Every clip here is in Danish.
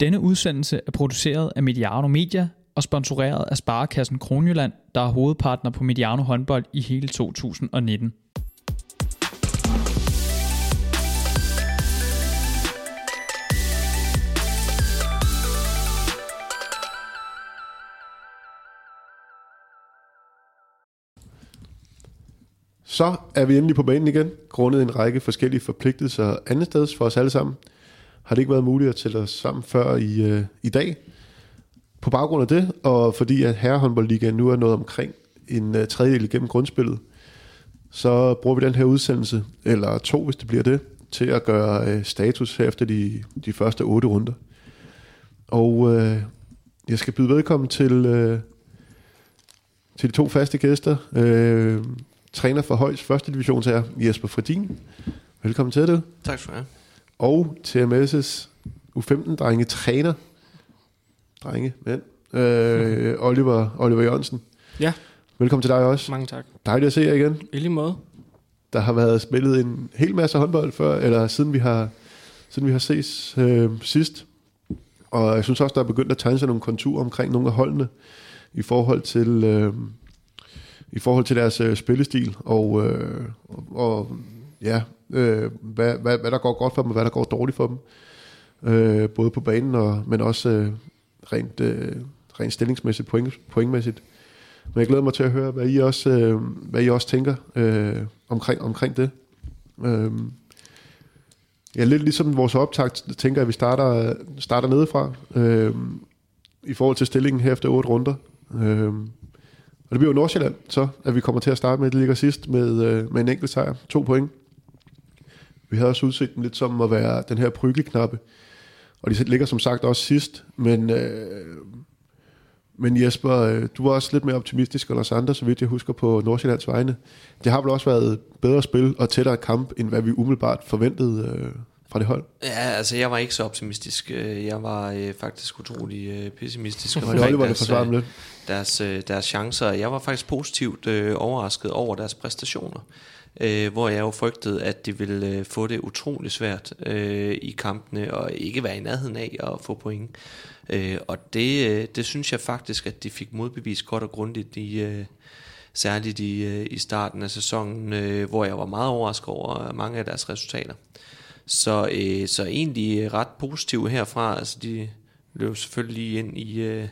Denne udsendelse er produceret af Mediano Media og sponsoreret af Sparekassen Kronjylland, der er hovedpartner på Mediano håndbold i hele 2019. Så er vi endelig på banen igen, grundet en række forskellige forpligtelser andetsteds for os alle sammen. Har det ikke været muligt at tælle os sammen før i, øh, i dag. På baggrund af det, og fordi at herrehåndboldligaen nu er nået omkring en øh, tredjedel gennem grundspillet, så bruger vi den her udsendelse, eller to hvis det bliver det, til at gøre øh, status her efter de, de første otte runder. Og øh, jeg skal byde velkommen til, øh, til de to faste gæster. Øh, træner for Højs første divisionsherre, Jesper Fredin. Velkommen til dig. Tak skal du have. Og TMS' U15-drenge træner, drenge, mænd, øh, Oliver, Oliver Jørgensen. Ja. Velkommen til dig også. Mange tak. Dejligt at se jer igen. I lige måde. Der har været spillet en hel masse håndbold før, eller siden vi har, siden vi har ses øh, sidst. Og jeg synes også, der er begyndt at tegne sig nogle konturer omkring nogle af holdene i forhold til, øh, i forhold til deres øh, spillestil og, øh, og, og ja, øh, hvad, hvad, hvad der går godt for dem og hvad der går dårligt for dem. Øh, både på banen, og, men også øh, rent, øh, rent stillingsmæssigt, point, pointmæssigt. Men jeg glæder mig til at høre, hvad I også, øh, hvad I også tænker øh, omkring, omkring det. Øh, ja, lidt ligesom vores optakt, tænker jeg, at vi starter, starter nedefra øh, i forhold til stillingen her efter otte runder. Øh, og det bliver jo Nordsjælland, så at vi kommer til at starte med, det ligger sidst med, øh, med en enkelt sejr, to point. Vi havde også udset dem lidt som at være den her prygelknappe, og de ligger som sagt også sidst, men, øh, men Jesper, øh, du var også lidt mere optimistisk end os andre, så vidt jeg husker på Nordsjællands vegne. Det har vel også været bedre spil og tættere kamp, end hvad vi umiddelbart forventede øh, fra det hold? Ja, altså jeg var ikke så optimistisk. Jeg var øh, faktisk utrolig øh, pessimistisk. Og det deres, det lidt. Deres, øh, deres chancer. Jeg var faktisk positivt øh, overrasket over deres præstationer. Øh, hvor jeg jo frygtede, at de ville øh, få det utrolig svært øh, i kampene, og ikke være i nærheden af at få point. Øh, og det, øh, det synes jeg faktisk, at de fik modbevist godt og grundigt i... Øh, særligt i, øh, i starten af sæsonen, øh, hvor jeg var meget overrasket over mange af deres resultater. Så, øh, så egentlig ret positiv herfra. Altså de løb selvfølgelig ind i, øh,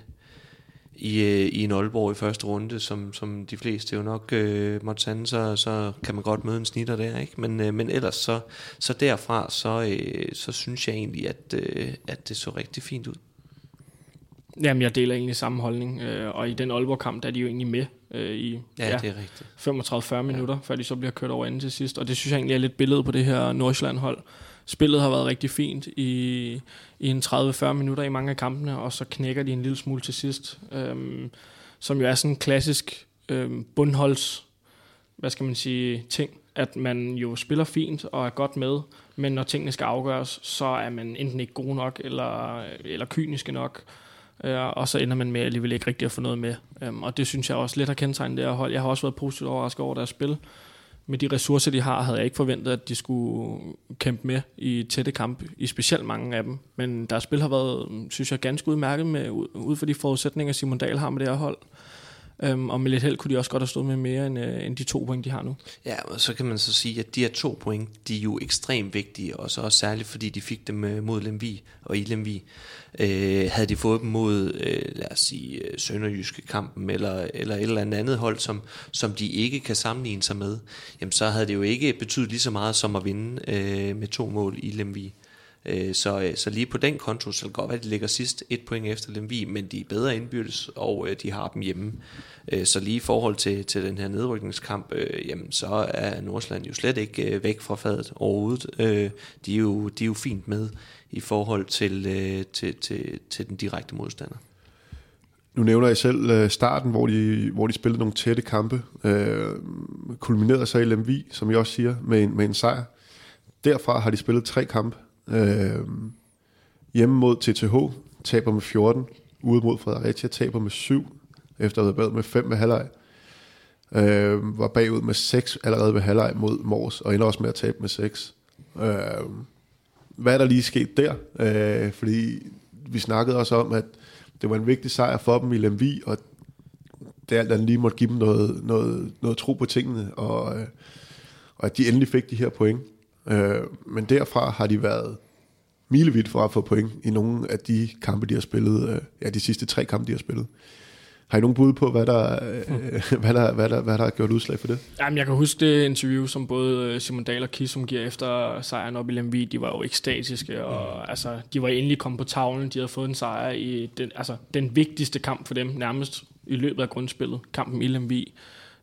i, øh, i en Aalborg i første runde, som, som de fleste jo nok øh, måtte sande, så, så kan man godt møde en snitter der, ikke? Men, øh, men ellers så, så derfra, så, øh, så synes jeg egentlig, at, øh, at det så rigtig fint ud. Jamen, jeg deler egentlig samme holdning, øh, og i den Aalborg-kamp, der er de jo egentlig med øh, i ja, ja, det er rigtigt. 35-40 minutter, ja. før de så bliver kørt over enden til sidst, og det synes jeg egentlig er lidt billedet på det her Nordsjælland-hold, spillet har været rigtig fint i, i en 30-40 minutter i mange af kampene, og så knækker de en lille smule til sidst, øhm, som jo er sådan en klassisk øhm, bundholds, hvad skal man sige, ting, at man jo spiller fint og er godt med, men når tingene skal afgøres, så er man enten ikke god nok, eller, eller kyniske nok, øh, og så ender man med alligevel ikke rigtig at få noget med. Øhm, og det synes jeg også lidt har kendetegnet det her hold. Jeg har også været positivt overrasket over deres spil, med de ressourcer, de har, havde jeg ikke forventet, at de skulle kæmpe med i tætte kamp, i specielt mange af dem. Men deres spil har været, synes jeg, ganske udmærket med, ud for de forudsætninger, Simon Dahl har med det her hold. Øhm, og med lidt held kunne de også godt have stået med mere end, øh, end de to point, de har nu. Ja, og så kan man så sige, at de her to point, de er jo ekstremt vigtige, og så også særligt fordi de fik dem øh, mod Lemvi og i Lemvi. Øh, havde de fået dem mod, øh, lad os sige, øh, Sønderjyske kampen, eller, eller et eller andet hold, som, som de ikke kan sammenligne sig med, jamen så havde det jo ikke betydet lige så meget som at vinde øh, med to mål i Lemvi. Øh, så, øh, så lige på den konto, så det godt være, at de ligger sidst et point efter Lemvi, men de er bedre indbyrdes, og øh, de har dem hjemme. Øh, så lige i forhold til, til den her nedrykningskamp, øh, jamen, så er Nordsland jo slet ikke øh, væk fra fadet overhovedet. Øh, de, er jo, de er jo fint med i forhold til, øh, til, til, til den direkte modstander. Nu nævner jeg selv øh, starten, hvor de, hvor de spillede nogle tætte kampe. Øh, kulminerede sig i Lemvi, som jeg også siger, med en, med en sejr. Derfra har de spillet tre kampe. Øh, hjemme mod TTH taber med 14. Ude mod Fredericia taber med 7, efter at have været med 5 med halvleg. Øh, var bagud med 6 allerede ved halvleg mod Mors, og ender også med at tabe med 6. Øh, hvad er der lige sket der? Øh, fordi vi snakkede også om, at det var en vigtig sejr for dem i Lemvi, og det alt andet lige måtte give dem noget, noget, noget tro på tingene, og, øh, og at de endelig fik de her point. Øh, men derfra har de været milevidt for at få point i nogle af de kampe, de har spillet, øh, ja, de sidste tre kampe, de har spillet. Har I nogen bud på, hvad der, øh, hvad der, hvad der, hvad der har gjort udslag for det? Jamen, jeg kan huske det interview, som både øh, Simon Dahl og Kisum giver efter sejren op i Lemvi. De var jo ekstatiske, og mm. altså, de var endelig kommet på tavlen. De havde fået en sejr i den, altså, den vigtigste kamp for dem, nærmest i løbet af grundspillet, kampen i Lemvi,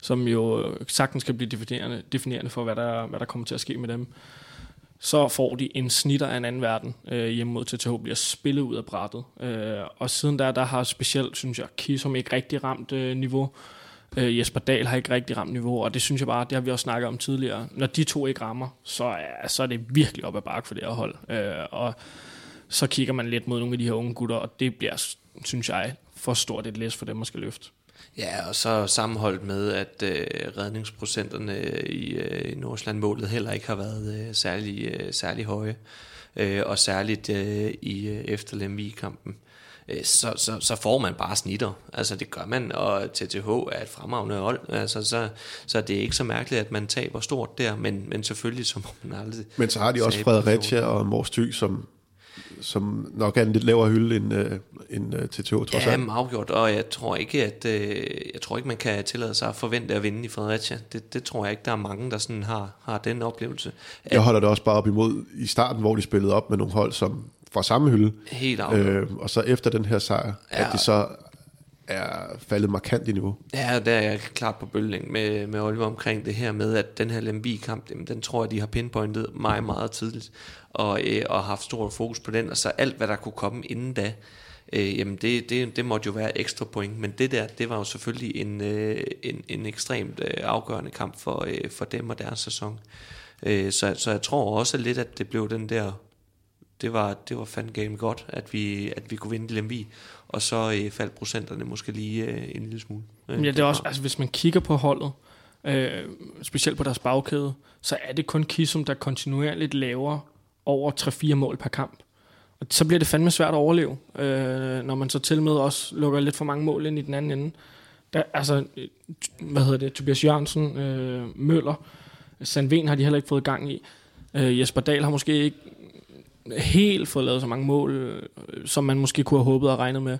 som jo sagtens kan blive definerende, definerende for, hvad der, hvad der kommer til at ske med dem så får de en snitter af en anden verden øh, hjemme mod TTH, bliver spillet ud af brættet. Øh, og siden der, der har specielt, synes jeg, Kisum ikke rigtig ramt øh, niveau. Øh, Jesper Dahl har ikke rigtig ramt niveau, og det synes jeg bare, det har vi også snakket om tidligere. Når de to ikke rammer, så er, så er det virkelig op ad bakke for det her hold. Øh, og så kigger man lidt mod nogle af de her unge gutter, og det bliver, synes jeg, for stort et læs for dem at skal løfte. Ja, og så sammenholdt med, at øh, redningsprocenterne i, øh, i Nordsjælland-målet heller ikke har været øh, særlig, øh, særlig høje, øh, og særligt øh, i øh, efter Lemvig-kampen. Øh, så, så, så får man bare snitter. Altså det gør man, og TTH er et fremragende hold. Altså, så, så det er ikke så mærkeligt, at man taber stort der, men, men selvfølgelig så må man aldrig... Men så har de også Fredericia og Mors Thy, som som nok er en lidt lavere hylde end, øh, end øh, TTO, trods ja, alt. afgjort, og jeg tror ikke, at øh, jeg tror ikke, man kan tillade sig at forvente at vinde i Fredericia. Det, det tror jeg ikke, der er mange, der sådan har, har den oplevelse. At, jeg holder det også bare op imod i starten, hvor de spillede op med nogle hold, som fra samme hylde. Helt afgjort. Øh, og så efter den her sejr, ja. at de så er faldet markant i niveau. Ja, der er jeg klart på bølgen med, med Oliver omkring det her med, at den her Lemby-kamp, den tror jeg, de har pinpointet meget, meget tidligt, og, øh, og haft stor fokus på den, og så alt, hvad der kunne komme inden da, øh, jamen det, det, det måtte jo være ekstra point, men det der, det var jo selvfølgelig en, øh, en, en ekstremt øh, afgørende kamp for, øh, for dem og deres sæson. Øh, så, så jeg tror også lidt, at det blev den der det var, det var fandme game godt, at vi, at vi kunne vinde Lemvi, og så øh, faldt procenterne måske lige øh, en lille smule. Øh, ja, det er også, altså hvis man kigger på holdet, øh, specielt på deres bagkæde, så er det kun Kisum, der kontinuerligt laver over 3-4 mål per kamp. Og så bliver det fandme svært at overleve, øh, når man så til med også lukker lidt for mange mål ind i den anden ende. Der, altså, hvad hedder det, Tobias Jørgensen, øh, Møller, Sandven har de heller ikke fået gang i. Øh, Jesper Dahl har måske ikke helt fået lavet så mange mål, øh, som man måske kunne have håbet og regnet med,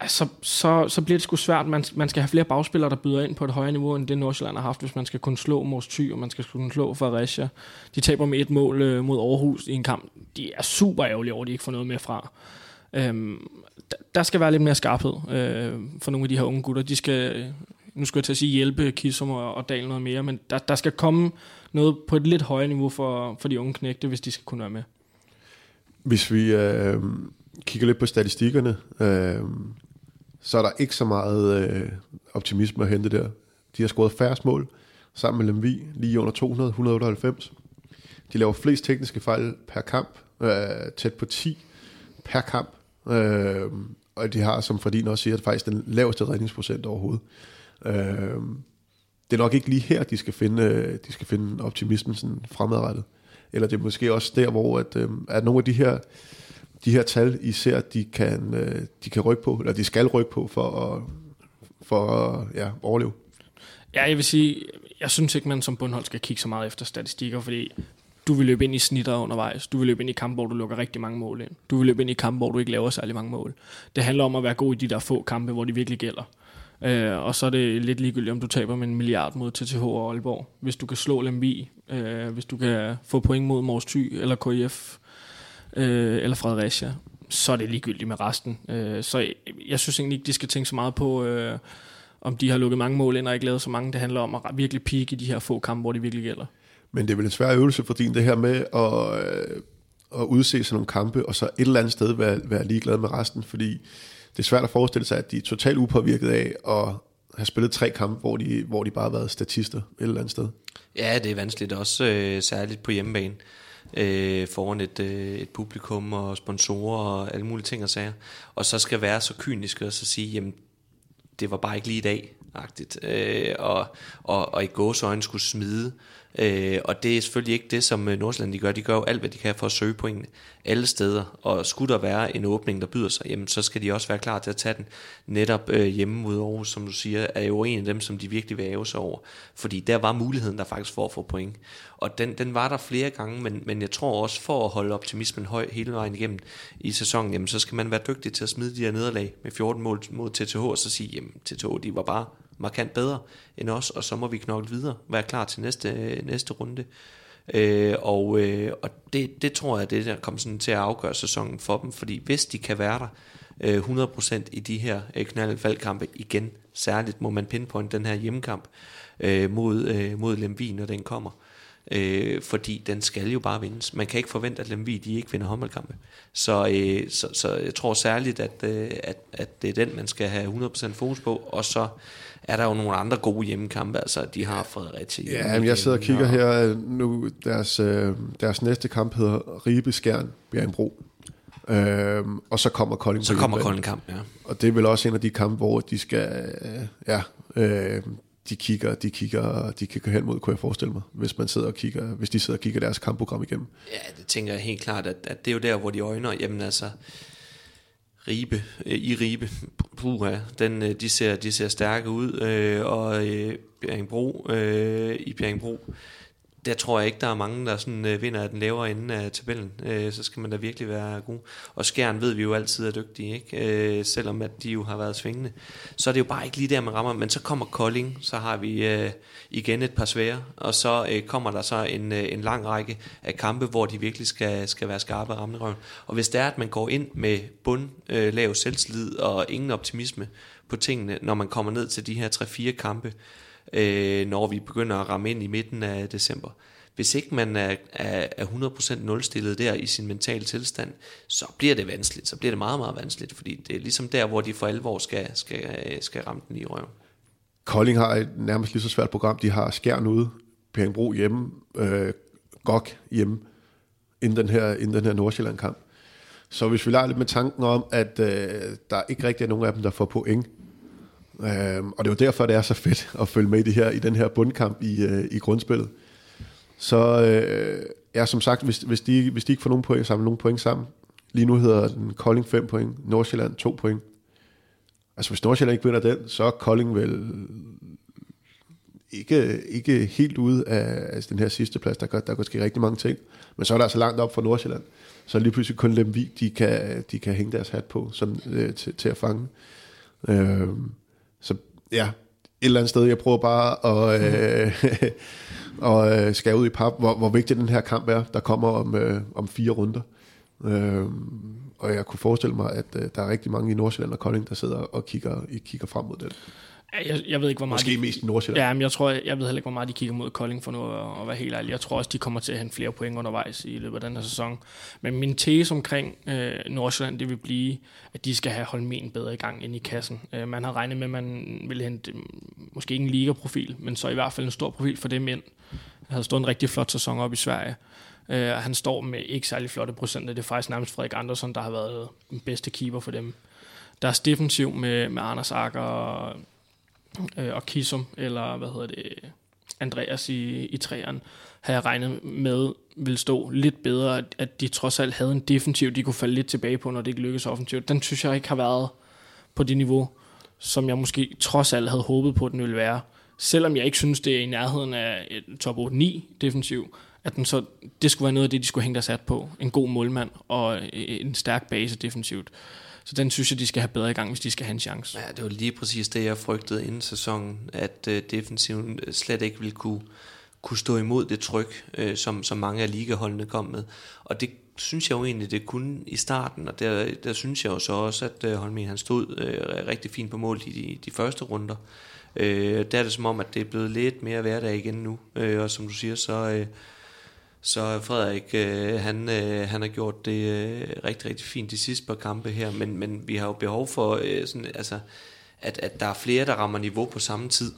altså, så, så bliver det sgu svært. Man, man skal have flere bagspillere, der byder ind på et højere niveau, end det Nordsjælland har haft, hvis man skal kunne slå Mors Thy, og man skal kunne slå Fredericia. De taber med et mål øh, mod Aarhus i en kamp. De er super ærgerlige over, at de ikke får noget mere fra. Øhm, der skal være lidt mere skarphed øh, for nogle af de her unge gutter. De skal, nu skal jeg til at sige, hjælpe Kisum og, og Dal noget mere, men der, der skal komme noget på et lidt højere niveau for, for de unge knægte, hvis de skal kunne være med. Hvis vi øh, kigger lidt på statistikkerne, øh, så er der ikke så meget øh, optimisme at hente der. De har scoret færre mål sammen med Lemvi, lige under 200, 198. De laver flest tekniske fejl per kamp, øh, tæt på 10 per kamp. Øh, og de har, som Fredin også siger, faktisk den laveste redningsprocent overhovedet. Øh, det er nok ikke lige her, de skal finde, øh, de skal finde optimismen sådan fremadrettet. Eller det er måske også der, hvor at, øh, at nogle af de her, de her tal, I ser, de kan, øh, de kan rykke på, eller de skal rykke på for at, for at ja, overleve. Ja, jeg vil sige, jeg synes ikke, man som bundhold skal kigge så meget efter statistikker, fordi du vil løbe ind i snitter undervejs. Du vil løbe ind i kampe, hvor du lukker rigtig mange mål ind. Du vil løbe ind i kampe, hvor du ikke laver særlig mange mål. Det handler om at være god i de der få kampe, hvor de virkelig gælder. Øh, og så er det lidt ligegyldigt, om du taber med en milliard mod TTH og Aalborg. Hvis du kan slå Lemvi, øh, hvis du kan få point mod Mors Thy eller KIF øh, eller Fredericia, så er det ligegyldigt med resten. Øh, så jeg, jeg synes egentlig ikke, de skal tænke så meget på, øh, om de har lukket mange mål ind og ikke lavet så mange. Det handler om at virkelig pike i de her få kampe, hvor det virkelig gælder. Men det er vel en svær øvelse for din, det her med at, øh, at udse sådan nogle kampe, og så et eller andet sted være, være ligeglad med resten, fordi det er svært at forestille sig, at de er totalt upåvirket af at have spillet tre kampe, hvor de, hvor de bare har været statister et eller andet sted. Ja, det er vanskeligt også, øh, særligt på hjemmebane, øh, foran et, øh, et publikum og sponsorer og alle mulige ting og sager. Og så skal være så kynisk og så sige, jamen, det var bare ikke lige i dag. agtigt øh, og, og, og i gåsøjne skulle smide. Øh, og det er selvfølgelig ikke det, som øh, Nordsjælland de gør. De gør jo alt, hvad de kan for at søge pointene alle steder. Og skulle der være en åbning, der byder sig, jamen, så skal de også være klar til at tage den. Netop øh, hjemme mod Aarhus, som du siger, er jo en af dem, som de virkelig vil æve sig over. Fordi der var muligheden der faktisk for at få point. Og den, den var der flere gange, men, men jeg tror også, for at holde optimismen høj hele vejen igennem i sæsonen, jamen, så skal man være dygtig til at smide de her nederlag med 14 mål mod TTH, og så sige, jamen TTH, de var bare markant bedre end os, og så må vi knokle videre, være klar til næste, næste runde. Øh, og øh, og det, det tror jeg, det der kommer sådan til at afgøre sæsonen for dem, fordi hvis de kan være der øh, 100% i de her øh, knaldfaldkampe igen, særligt må man pinpoint den her hjemmekamp øh, mod, øh, mod Lemvi, når den kommer, øh, fordi den skal jo bare vindes. Man kan ikke forvente, at Lemvi de ikke vinder håndboldkampe. Så, øh, så, så jeg tror særligt, at, øh, at, at det er den, man skal have 100% fokus på, og så er der jo nogle andre gode hjemmekampe, altså de har Fredericia hjemme. Ja, men jeg sidder og kigger her øh, nu, deres, øh, deres næste kamp hedder Ribe Skjern, Bjergenbro. Øhm, og så kommer Kolding. Så kommer Kolding kamp, ja. Og det er vel også en af de kampe, hvor de skal, øh, ja, øh, de kigger, de kigger, de kigger hen mod, kunne jeg forestille mig, hvis man sidder og kigger, hvis de sidder og kigger deres kampprogram igennem. Ja, det tænker jeg helt klart, at, at det er jo der, hvor de øjner, jamen altså, Ribe, øh, i Ribe, puha, den, øh, de, ser, de ser stærke ud, øh, og øh, Bjerringbro, øh, i Bjerringbro, der tror jeg ikke, der er mange, der sådan, øh, vinder af den lavere ende af tabellen. Øh, så skal man da virkelig være god. Og Skjern ved vi jo altid er dygtige, ikke? Øh, selvom at de jo har været svingende. Så er det jo bare ikke lige der, man rammer. Men så kommer Kolding, så har vi øh, igen et par svære, og så øh, kommer der så en, øh, en lang række af kampe, hvor de virkelig skal, skal være skarpe og ramme røven. Og hvis det er, at man går ind med bund, øh, lav selvslid og ingen optimisme på tingene, når man kommer ned til de her 3-4 kampe, øh, når vi begynder at ramme ind i midten af december. Hvis ikke man er, er, er 100% nulstillet der i sin mentale tilstand, så bliver det vanskeligt. Så bliver det meget, meget vanskeligt, fordi det er ligesom der, hvor de for alvor skal, skal, øh, skal ramme den i røven. Kolding har et nærmest lige så svært program. De har Skjern ude, Bjergbro hjemme, øh, Gok hjemme, inden den her, inden den her Nordsjælland-kamp. Så hvis vi leger lidt med tanken om, at øh, der ikke rigtig er nogen af dem, der får point, Øhm, og det er jo derfor, det er så fedt at følge med i, det her, i den her bundkamp i, øh, i grundspillet. Så øh, ja, som sagt, hvis, hvis, de, hvis de ikke får nogen point, samle nogen point sammen, lige nu hedder den Kolding 5 point, Nordsjælland 2 point. Altså hvis Nordsjælland ikke vinder den, så er Kolding vel ikke, ikke helt ude af altså den her sidste plads. Der kan, der kan ske rigtig mange ting. Men så er der altså langt op for Nordsjælland. Så lige pludselig kun Lemvig, de kan, de kan hænge deres hat på som, øh, til, til at fange. Øh, så ja, et eller andet sted, jeg prøver bare at, øh, og, øh, skære ud i pap, hvor, hvor vigtig den her kamp er, der kommer om, øh, om fire runder. Øh, og jeg kunne forestille mig, at øh, der er rigtig mange i Nordsjælland og Kolding, der sidder og kigger, kigger frem mod den. Jeg, jeg ved ikke, hvor meget Måske de, mest Nordsjælland. Ja, men jeg tror, jeg, jeg ved heller ikke, hvor meget de kigger mod Kolding for nu at, at være helt ærlig. Jeg tror også, de kommer til at hente flere point undervejs i løbet af den her sæson. Men min tese omkring øh, Nordsjælland, det vil blive, at de skal have Holmen bedre i gang ind i kassen. Øh, man har regnet med, at man ville hente øh, måske ikke en ligaprofil, men så i hvert fald en stor profil for dem ind. Han havde stået en rigtig flot sæson op i Sverige. Øh, han står med ikke særlig flotte procenter. Det er faktisk nærmest Frederik Andersson, der har været den bedste keeper for dem. Deres defensiv med, med Anders Akker og øh, og Kisum, eller hvad hedder det, Andreas i, i træerne, havde jeg regnet med ville stå lidt bedre, at, at de trods alt havde en defensiv, de kunne falde lidt tilbage på, når det ikke lykkedes offensivt. Den synes jeg ikke har været på det niveau, som jeg måske trods alt havde håbet på, at den ville være. Selvom jeg ikke synes, det er i nærheden af et top 8-9 defensiv, at den så, det skulle være noget af det, de skulle hænge deres sat på. En god målmand og en stærk base defensivt. Så den synes jeg, de skal have bedre i gang, hvis de skal have en chance. Ja, det var lige præcis det, jeg frygtede inden sæsonen, at øh, defensiven øh, slet ikke ville kunne, kunne stå imod det tryk, øh, som, som mange af ligaholdene kom med. Og det synes jeg jo egentlig, det kunne i starten, og der, der synes jeg jo så også, at øh, Holmen han stod øh, rigtig fint på mål i de, de første runder. Øh, der er det som om, at det er blevet lidt mere hverdag igen nu, øh, og som du siger, så... Øh, så Frederik, øh, han, øh, han har gjort det øh, rigtig, rigtig fint de sidste par kampe her, men, men vi har jo behov for, øh, sådan, altså, at, at der er flere, der rammer niveau på samme tid.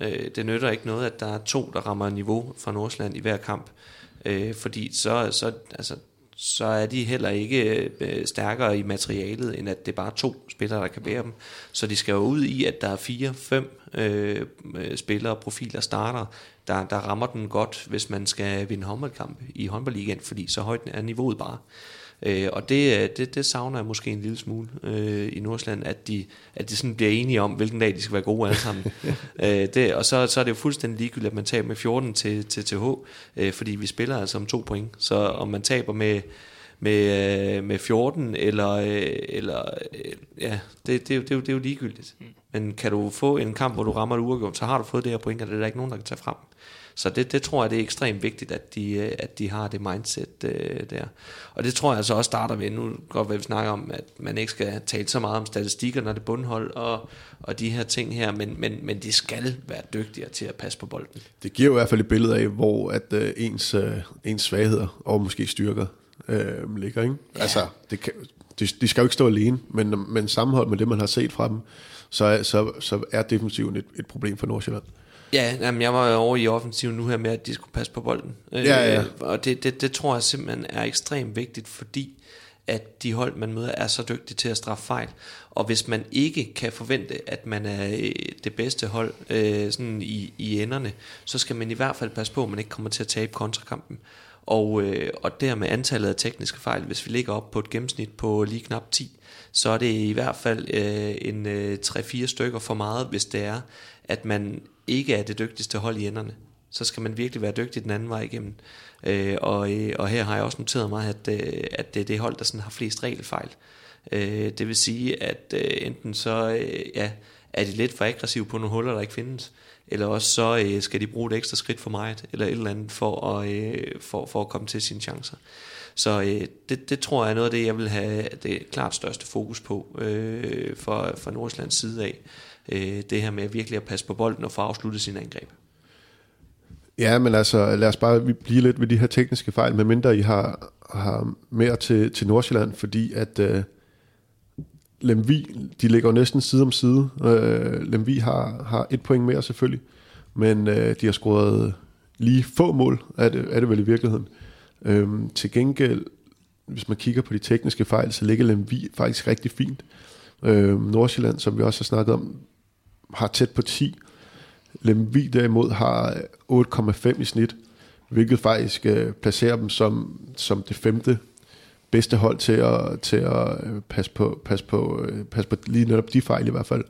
Øh, det nytter ikke noget, at der er to, der rammer niveau fra Nordsjælland i hver kamp, øh, fordi så, så, altså, så er de heller ikke øh, stærkere i materialet, end at det er bare to spillere, der kan bære dem. Så de skal jo ud i, at der er fire, fem øh, øh spillere, profiler, starter, der, der rammer den godt, hvis man skal vinde håndboldkampe i håndboldligaen, fordi så højt er niveauet bare. Øh, og det, øh, det, det savner jeg måske en lille smule øh, i Nordsjælland, at de, at de sådan bliver enige om, hvilken dag de skal være gode alle sammen. øh, det, og så, så er det jo fuldstændig ligegyldigt, at man taber med 14 til, til TH, øh, fordi vi spiller altså om to point. Så om man taber med med, øh, med 14, eller, øh, eller øh, ja, det, det, det, det, er jo, det er jo ligegyldigt. Mm. Men kan du få en kamp, hvor du rammer et uafgjort, så har du fået det her point, og det er der ikke nogen, der kan tage frem. Så det, det tror jeg, det er ekstremt vigtigt, at de, at de har det mindset øh, der. Og det tror jeg altså også starter ved, nu godt hvad vi snakker om, at man ikke skal tale så meget om statistikker, når det er bundhold og, og de her ting her, men, men, men de skal være dygtigere til at passe på bolden. Det giver jo i hvert fald et billede af, hvor at øh, ens, øh, ens svagheder og måske styrker øh, ligger. Ikke? Ja. Altså, det kan, de, de skal jo ikke stå alene, men, men sammenhold med det, man har set fra dem, så, så, så er defensiven et, et problem for Nordsjælland. Ja, jamen, jeg var over i offensiven nu her med, at de skulle passe på bolden. Ja, ja. Øh, og det, det, det tror jeg simpelthen er ekstremt vigtigt, fordi at de hold, man møder, er så dygtige til at straffe fejl. Og hvis man ikke kan forvente, at man er øh, det bedste hold øh, sådan i, i enderne, så skal man i hvert fald passe på, at man ikke kommer til at tabe kontrakampen. Og, øh, og dermed antallet af tekniske fejl, hvis vi ligger op på et gennemsnit på lige knap 10, så er det i hvert fald øh, en øh, 3-4 stykker for meget, hvis det er, at man ikke er det dygtigste hold i enderne. Så skal man virkelig være dygtig den anden vej igennem. Øh, og, øh, og her har jeg også noteret mig, at, øh, at det er det hold, der sådan har flest regelfejl. Øh, det vil sige, at øh, enten så øh, ja, er de lidt for aggressive på nogle huller, der ikke findes, eller også så øh, skal de bruge et ekstra skridt for meget, eller et eller andet for at, øh, for, for at komme til sine chancer. Så øh, det, det tror jeg er noget af det, jeg vil have det klart største fokus på øh, for, for Nordsjællands side af. Øh, det her med virkelig at passe på bolden og få afsluttet sine angreb. Ja, men altså lad os bare blive lidt ved de her tekniske fejl, medmindre I har, har mere til, til Nordsjælland, fordi at øh, Lemvi, de ligger jo næsten side om side. Øh, Lemvi har, har et point mere selvfølgelig, men øh, de har scoret lige få mål, er det, er det vel i virkeligheden. Øh, til gengæld, hvis man kigger på de tekniske fejl, så ligger Lemvi faktisk rigtig fint. Øh, Nordsjælland, som vi også har snakket om, har tæt på 10. Lemvi derimod har 8,5 i snit, hvilket faktisk øh, placerer dem som, som det femte bedste hold til at, til at øh, passe, på, passe, på, øh, passe på lige netop de fejl i hvert fald.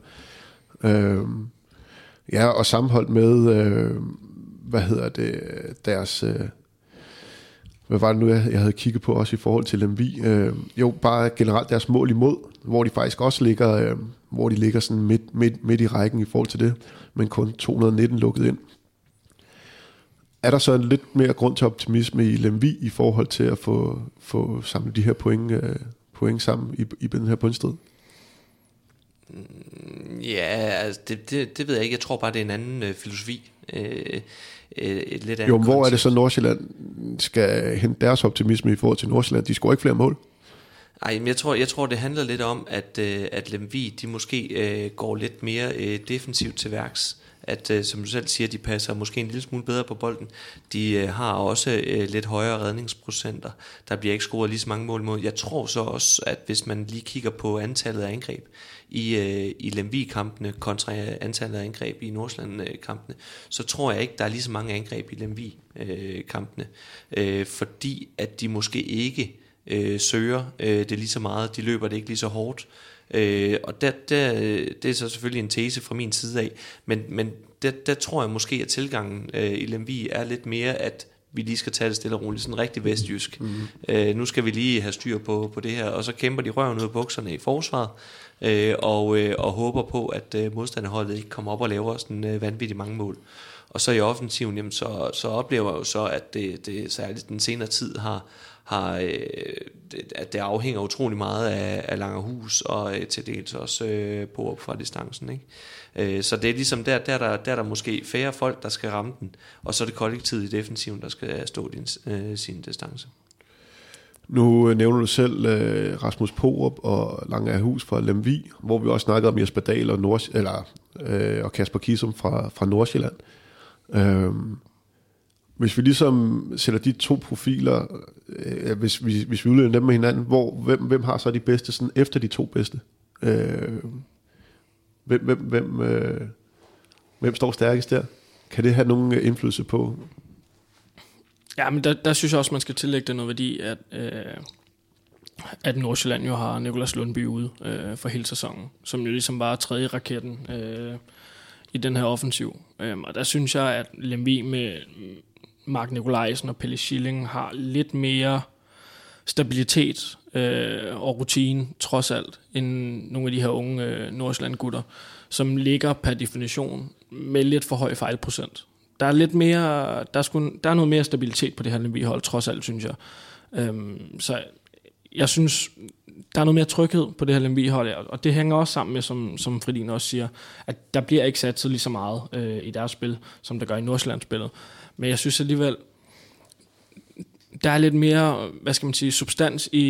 Øh, ja, og sammenholdt med, øh, hvad hedder det, deres... Øh, hvad var det nu, jeg, jeg havde kigget på også i forhold til Lemvi? Øh, jo, bare generelt deres mål imod, hvor de faktisk også ligger, øh, hvor de ligger sådan midt, midt, midt i rækken i forhold til det, men kun 219 lukket ind er der så lidt mere grund til optimisme i Lemvi i forhold til at få, få samlet de her point, øh, point sammen i, i den her bundstrid? Mm, ja, altså det, det, det ved jeg ikke. Jeg tror bare, det er en anden øh, filosofi. Øh, øh et lidt jo, hvor er det så Nordsjælland skal hente deres optimisme i forhold til Nordsjælland? De scorer ikke flere mål. Ej, men jeg tror, jeg tror, det handler lidt om, at, øh, at Lemvi, de måske øh, går lidt mere øh, defensivt til værks at øh, som du selv siger, de passer måske en lille smule bedre på bolden. De øh, har også øh, lidt højere redningsprocenter. Der bliver ikke scoret lige så mange mål mod. Jeg tror så også, at hvis man lige kigger på antallet af angreb i, øh, i Lemvi-kampene kontra øh, antallet af angreb i Nordsjælland-kampene, så tror jeg ikke, der er lige så mange angreb i Lemvi-kampene. Øh, fordi at de måske ikke øh, søger øh, det lige så meget. De løber det ikke lige så hårdt. Øh, og der, der, det er så selvfølgelig en tese fra min side af, men, men der, der tror jeg måske, at tilgangen øh, i Lemvi er lidt mere, at vi lige skal tage det stille og roligt, sådan rigtig vestjysk. Mm. Øh, nu skal vi lige have styr på, på det her, og så kæmper de røven ud af bukserne i forsvaret, øh, og, øh, og håber på, at øh, modstanderholdet ikke kommer op og laver sådan øh, vanvittigt mange mål. Og så i offensiven, jamen, så, så oplever jeg jo så, at det, det særligt den senere tid har, har, øh, at det afhænger utrolig meget af, af Langerhus og øh, til dels også øh, på op fra distancen. Ikke? Øh, så det er ligesom der, der, der, der er der måske færre folk, der skal ramme den, og så er det kollektivet i defensiven, der skal øh, stå din, øh, sin distance. Nu øh, nævner du selv øh, Rasmus Porup og Langerhus fra Lemvi, hvor vi også snakkede om Jesper Dahl og, Nord, eller, øh, og Kasper Kisum fra, fra Nordsjælland. Øh, hvis vi ligesom sætter de to profiler, øh, hvis, vi, hvis vi udleder dem med hinanden, hvor, hvem, hvem har så de bedste sådan efter de to bedste? Øh, hvem, hvem, hvem, øh, hvem står stærkest der? Kan det have nogen øh, indflydelse på? Ja, men der, der synes jeg også, man skal tillægge det noget værdi, at, øh, at Nordsjælland jo har Nikolas Lundby ude øh, for hele sæsonen, som jo ligesom var tredje raketten øh, i den her offensiv. Øh, og der synes jeg, at Lemvi med Mark Nikolajsen og Pelle Schilling har lidt mere stabilitet øh, og rutine, trods alt, end nogle af de her unge øh, Nordsjælland-gutter, som ligger per definition med lidt for høj fejlprocent. Der er lidt mere, der er, sgu, der er noget mere stabilitet på det her Lemvi-hold, trods alt, synes jeg. Øhm, så jeg synes, der er noget mere tryghed på det her Lemvi-hold, og det hænger også sammen med, som, som Fridin også siger, at der bliver ikke sat lige så meget øh, i deres spil, som der gør i Nordsjællands-spillet. Men jeg synes alligevel, der er lidt mere, hvad skal man sige, substans i,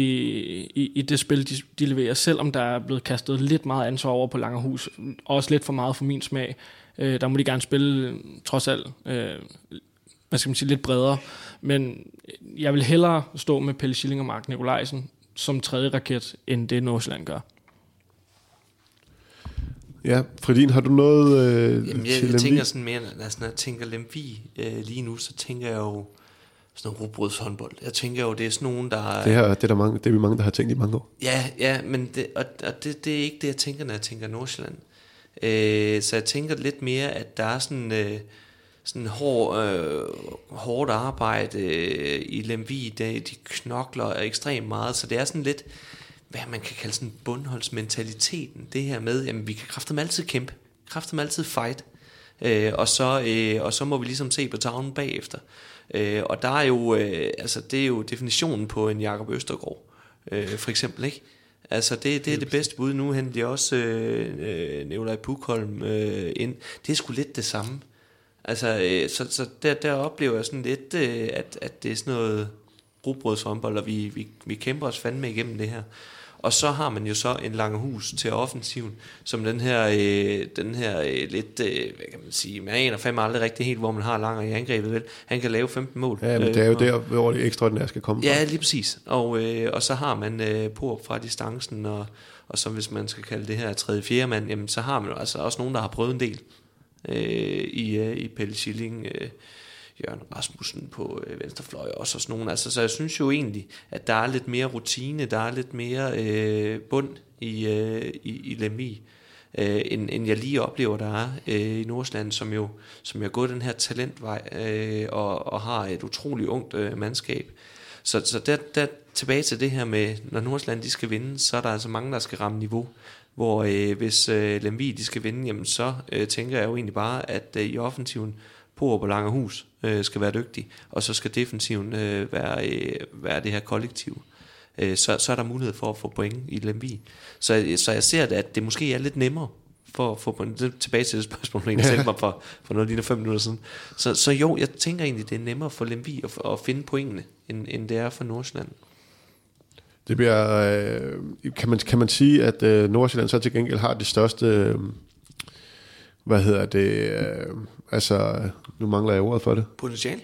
i, i det spil, de, de leverer, selvom der er blevet kastet lidt meget ansvar over på Langerhus, også lidt for meget for min smag. Øh, der må de gerne spille, trods alt, øh, hvad skal man sige, lidt bredere. Men jeg vil hellere stå med Pelle Schilling og Mark Nikolajsen som tredje raket, end det Nordsjælland gør. Ja, Fredin, har du noget øh, Jamen, jeg, til jeg tænker sådan mere, altså, når jeg tænker Lemvi øh, lige nu, så tænker jeg jo sådan noget rugbrødshåndbold. Jeg tænker jo, det er sådan nogen, der... Det, her, det, er der mange, det er vi mange, der har tænkt i mange år. Ja, ja men det, og, og det, det er ikke det, jeg tænker, når jeg tænker Nordsjælland. Øh, så jeg tænker lidt mere, at der er sådan... Øh, sådan hård, øh, hårdt arbejde øh, i Lemvi, de, de knokler ekstremt meget, så det er sådan lidt, hvad man kan kalde sådan bundholdsmentaliteten, det her med, jamen vi kan kræfte altid kæmpe, kræfte altid fight, øh, og, så, øh, og så må vi ligesom se på tavlen bagefter. Øh, og der er jo, øh, altså det er jo definitionen på en Jakob Østergaard, øh, for eksempel, ikke? Altså det, det er det bedste bud. Nu henter de også øh, øh, Nikolaj Pukholm øh, ind. Det er sgu lidt det samme. Altså, øh, så, så der, der oplever jeg sådan lidt, øh, at, at det er sådan noget rugbrødshåndbold, og vi, vi, vi kæmper os fandme igennem det her. Og så har man jo så en lange hus til offensiven, som den her, øh, den her øh, lidt, øh, hvad kan man sige, man aner fandme aldrig rigtig helt, hvor man har langer i angrebet, vel? Han kan lave 15 mål. Ja, men det er jo øh, der, hvor det ekstraordinære skal komme fra. Ja, lige præcis. Og, øh, og så har man øh, på fra distancen, og, og så hvis man skal kalde det her tredje fjerde mand, jamen så har man jo altså også nogen, der har prøvet en del øh, i, øh, i Pelle Schilling, øh, Jørgen Rasmussen på øh, venstrefløj også og sådan nogen. Altså, så jeg synes jo egentlig, at der er lidt mere rutine, der er lidt mere øh, bund i, øh, i, i Lemvi, øh, end, end jeg lige oplever, der er øh, i Nordsjælland, som jo som jeg gået den her talentvej øh, og, og har et utroligt ungt øh, mandskab. Så, så der, der, tilbage til det her med, når Nordsjælland de skal vinde, så er der altså mange, der skal ramme niveau. Hvor øh, hvis øh, Lemvi de skal vinde, jamen så øh, tænker jeg jo egentlig bare, at øh, i offensiven, på på Langerhus øh, skal være dygtig, og så skal defensiven øh, være, øh, være det her kollektiv. Øh, så, så er der mulighed for at få point i Lemvi. Så, så jeg ser, det, at det måske er lidt nemmere for at få point. tilbage til det spørgsmål, jeg stillede mig for, for noget lige fem minutter siden. Så, så jo, jeg tænker egentlig, det er nemmere for Lemvi at, at finde pointene, end, end det er for Nordsjælland. Det bliver, øh, kan, man, kan man sige, at øh, Nordsjælland så til gengæld har det største, øh, hvad hedder det, øh, altså, nu mangler jeg ordet for det. Potentiale?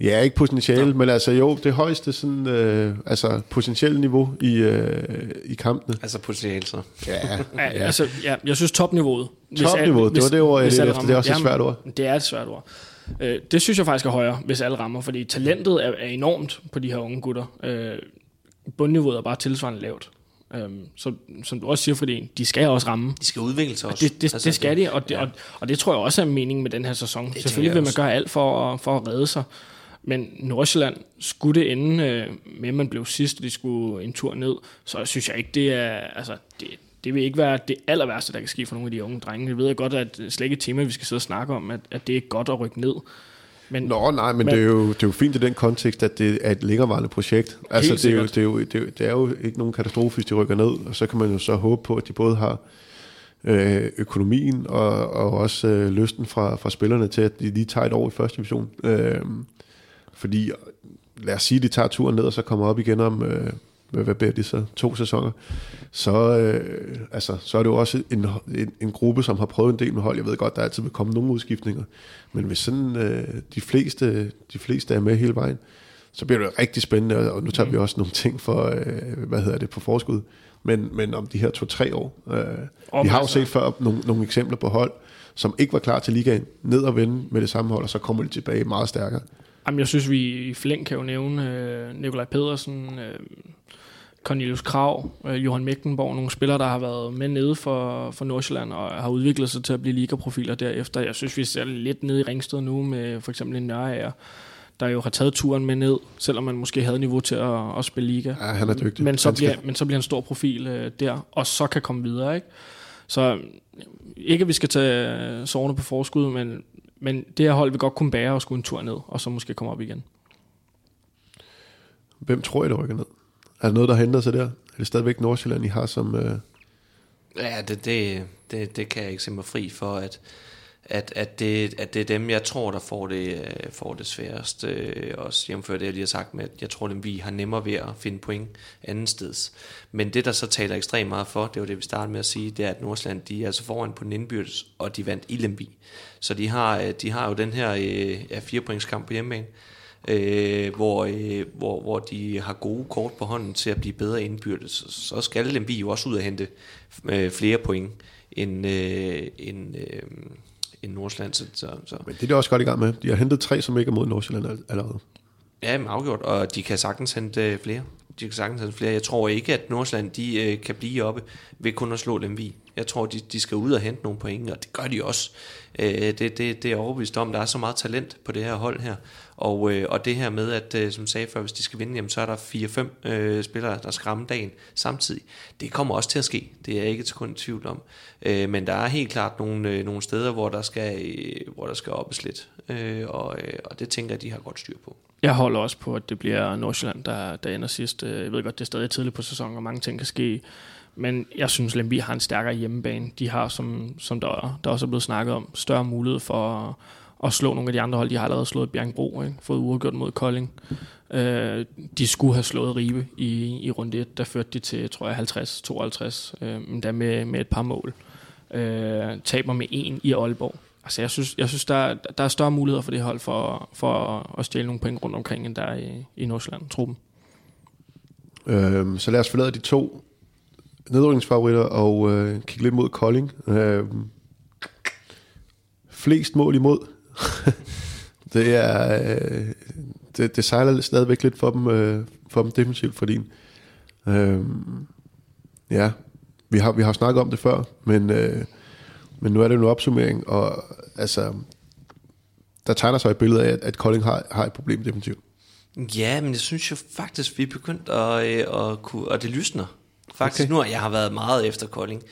Ja, ikke potentiale, ja. men altså jo, det højeste sådan, øh, altså potentielle niveau i, øh, i kampene. Altså potentiale så. Ja, ja. altså, ja, jeg synes topniveauet. Topniveauet, det var det ord, jeg efter. Det er også et svært ord. Det er et svært ord. Øh, det synes jeg faktisk er højere, hvis alle rammer, fordi talentet er, er enormt på de her unge gutter. Øh, bundniveauet er bare tilsvarende lavt. Øhm, så, som du også siger, fordi de skal også ramme. De skal udvikle sig også. Det, det, altså, det skal de, og det, ja. og, og det tror jeg også er meningen med den her sæson. Det Selvfølgelig vil man gøre alt for, for at redde sig. Men Nordsjælland skulle det ende øh, med, at man blev sidst, og de skulle en tur ned, så synes jeg ikke, det er... Altså, det, det vil ikke være det aller værste, der kan ske for nogle af de unge drenge. Jeg ved godt, at det slet ikke et tema, vi skal sidde og snakke om, at, at det er godt at rykke ned. Men, Nå, nej, men, men det, er jo, det er jo fint i den kontekst, at det er et længerevarende projekt. Altså, det er, jo, det, er jo, det, er jo, det er jo ikke nogen katastrofe, hvis de rykker ned, og så kan man jo så håbe på, at de både har øh, økonomien og, og også øh, lysten fra, fra spillerne til, at de lige tager et år i første division. Øh, fordi, lad os sige, at de tager turen ned, og så kommer op igen om, øh, hvad, hvad bliver det så, to sæsoner, så, øh, altså, så er det jo også en, en, en gruppe, som har prøvet en del med hold. Jeg ved godt, der altid vil komme nogle udskiftninger, men hvis sådan øh, de, fleste, de fleste er med hele vejen, så bliver det rigtig spændende, og nu tager vi også nogle ting for, øh, hvad hedder det, på forskud, men, men om de her to-tre år. Øh, vi har jo set før nogle, nogle eksempler på hold, som ikke var klar til ligaen, ned og vende med det samme hold, og så kommer de tilbage meget stærkere. Jamen, jeg synes, vi i flæng kan jo nævne øh, Nikolaj Pedersen, øh, Cornelius Krav, øh, Johan Mægtenborg, nogle spillere, der har været med nede for, for Nordsjælland og har udviklet sig til at blive ligaprofiler derefter. Jeg synes, vi ser lidt nede i Ringsted nu med for eksempel en Nørager, der jo har taget turen med ned, selvom man måske havde niveau til at, at spille liga. Ja, han er dygtig. Men så, bliver, men så bliver en stor profil øh, der, og så kan komme videre. Ikke? Så ikke at vi skal tage sårene på forskud, men, men det her hold vil godt kunne bære og skulle en tur ned, og så måske komme op igen. Hvem tror I, der rykker ned? Er der noget, der henter sig der? Er det stadigvæk Nordsjælland, I har som... Øh... Ja, det, det, det, det kan jeg ikke se mig fri for, at, at, at, det, at det er dem, jeg tror, der får det, øh, får det sværest. Øh, også jævnfør det, jeg lige har sagt med, at jeg tror, at vi har nemmere ved at finde point anden steds. Men det, der så taler ekstremt meget for, det var det, vi startede med at sige, det er, at Nordsjælland, de er altså foran på den indbyrdes, og de vandt i Lemby. Så de har, øh, de har jo den her øh, fire pointskamp på hjemmebane øh, hvor, øh, hvor, hvor de har gode kort på hånden til at blive bedre indbyrdes, så skal Lemvi jo også ud og hente øh, flere point end, øh, end, øh, end Nordsjælland. Så, så. Men det er de også godt i gang med. De har hentet tre, som ikke er mod Nordsjælland allerede. Ja, men afgjort, og de kan sagtens hente øh, flere. De kan sagtens hente flere. Jeg tror ikke, at Nordsjælland de, øh, kan blive oppe ved kun at slå Lemvi. Jeg tror, de, de skal ud og hente nogle point, og det gør de også. Øh, det, det, det er overbevist om. Der er så meget talent på det her hold her. Og, øh, og det her med, at øh, som sagde før, hvis de skal vinde, jamen, så er der 4-5 øh, spillere, der skal ramme dagen samtidig. Det kommer også til at ske. Det er jeg ikke til kun tvivl om. Øh, men der er helt klart nogle, øh, nogle steder, hvor der skal, øh, hvor der skal oppes lidt. Øh, og, øh, og det tænker jeg, de har godt styr på. Jeg holder også på, at det bliver Nordsjælland, der, der ender sidst. Øh, jeg ved godt, det er stadig tidligt på sæsonen, og mange ting kan ske. Men jeg synes, Lemby har en stærkere hjemmebane. De har, som, som der, der også er blevet snakket om, større mulighed for at slå nogle af de andre hold. De har allerede slået Bjergbro, ikke? fået uafgjort mod Kolding. Øh, de skulle have slået Ribe i, i runde 1, der førte de til, tror jeg, 50-52, øh, der med, med et par mål. Øh, taber med en i Aalborg. Altså, jeg synes, jeg synes der, der er større muligheder for det hold for, for at stjæle nogle point rundt omkring, end der er i, i Nordsjælland, truppen. Øh, så lad os forlade de to nedrykningsfavoritter og øh, kigge lidt mod Kolding. Øh, flest mål imod det er øh, det, det sejler stadigvæk lidt for dem, øh, for dem defensivt, fordi øh, ja, vi har, vi har snakket om det før, men, øh, men nu er det en opsummering, og altså, der tegner sig et billede af, at, at Kolding har, har et problem defensivt. Ja, men jeg synes jo faktisk, vi er begyndt at, øh, at kunne, og det lysner. Faktisk okay. nu, jeg har været meget efter Kolding.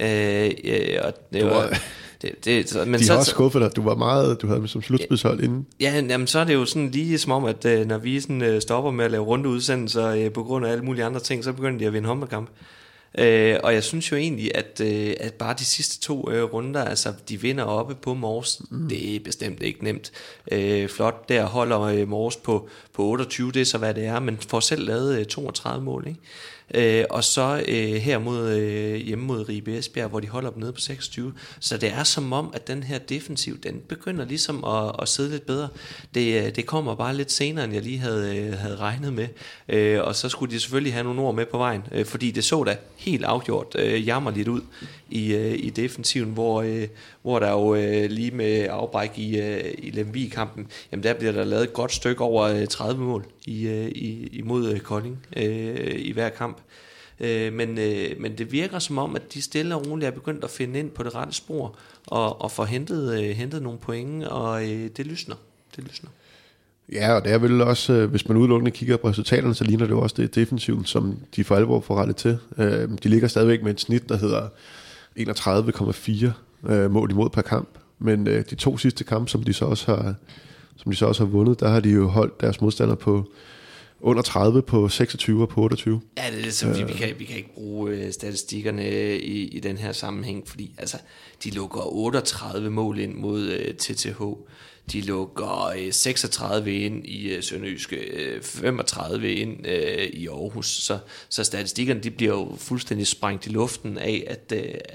Øh, øh, og det var, det, det, så, men de så, har også skuffet dig. Du var meget, du havde som slutspidshold inden. Ja, jamen, så er det jo sådan lige som om, at øh, når vi sådan, øh, stopper med at lave runde udsendelser øh, på grund af alle mulige andre ting, så begynder de at vinde håndboldkamp. Øh, og jeg synes jo egentlig, at, øh, at bare de sidste to øh, runder, altså de vinder oppe på Mors, mm. det er bestemt ikke nemt. Øh, flot, der holder øh, Mors på, på 28, det er så hvad det er, men får selv lavet øh, 32 mål, ikke? Øh, og så øh, her mod, øh, hjemme mod Ribe Esbjerg, hvor de holder dem nede på 26. Så det er som om, at den her defensiv, den begynder ligesom at, at sidde lidt bedre. Det, øh, det kommer bare lidt senere, end jeg lige havde, øh, havde regnet med. Øh, og så skulle de selvfølgelig have nogle ord med på vejen, øh, fordi det så da helt afgjort øh, jammerligt ud i, øh, i defensiven, hvor, øh, hvor der jo øh, lige med afbræk i, øh, i Lemvig-kampen, jamen der bliver der lavet et godt stykke over øh, 30 mål i, øh, i, imod øh, Kolding øh, i hver kamp. Øh, men, øh, men det virker som om, at de stille og roligt er begyndt at finde ind på det rette spor, og, og få hentet, øh, hentet nogle point, og øh, det lysner. Det lysner. Ja, og det er vel også, øh, hvis man udelukkende kigger på resultaterne, så ligner det jo også det defensiven, som de for alvor får rettet til. Øh, de ligger stadigvæk med et snit, der hedder 31,4 øh, mål imod per kamp. Men de to sidste kampe, som de så også har, som de så også har vundet, der har de jo holdt deres modstandere på under 30 på 26 og på 28. Ja, det er så, vi, vi, kan, vi kan ikke bruge statistikkerne i, i den her sammenhæng, fordi altså, de lukker 38 mål ind mod uh, TTH de lukker øh, 36 ind i øh, Sønderjyske, øh, 35 ind i Aarhus. Så, så statistikkerne de bliver jo fuldstændig sprængt i luften af, at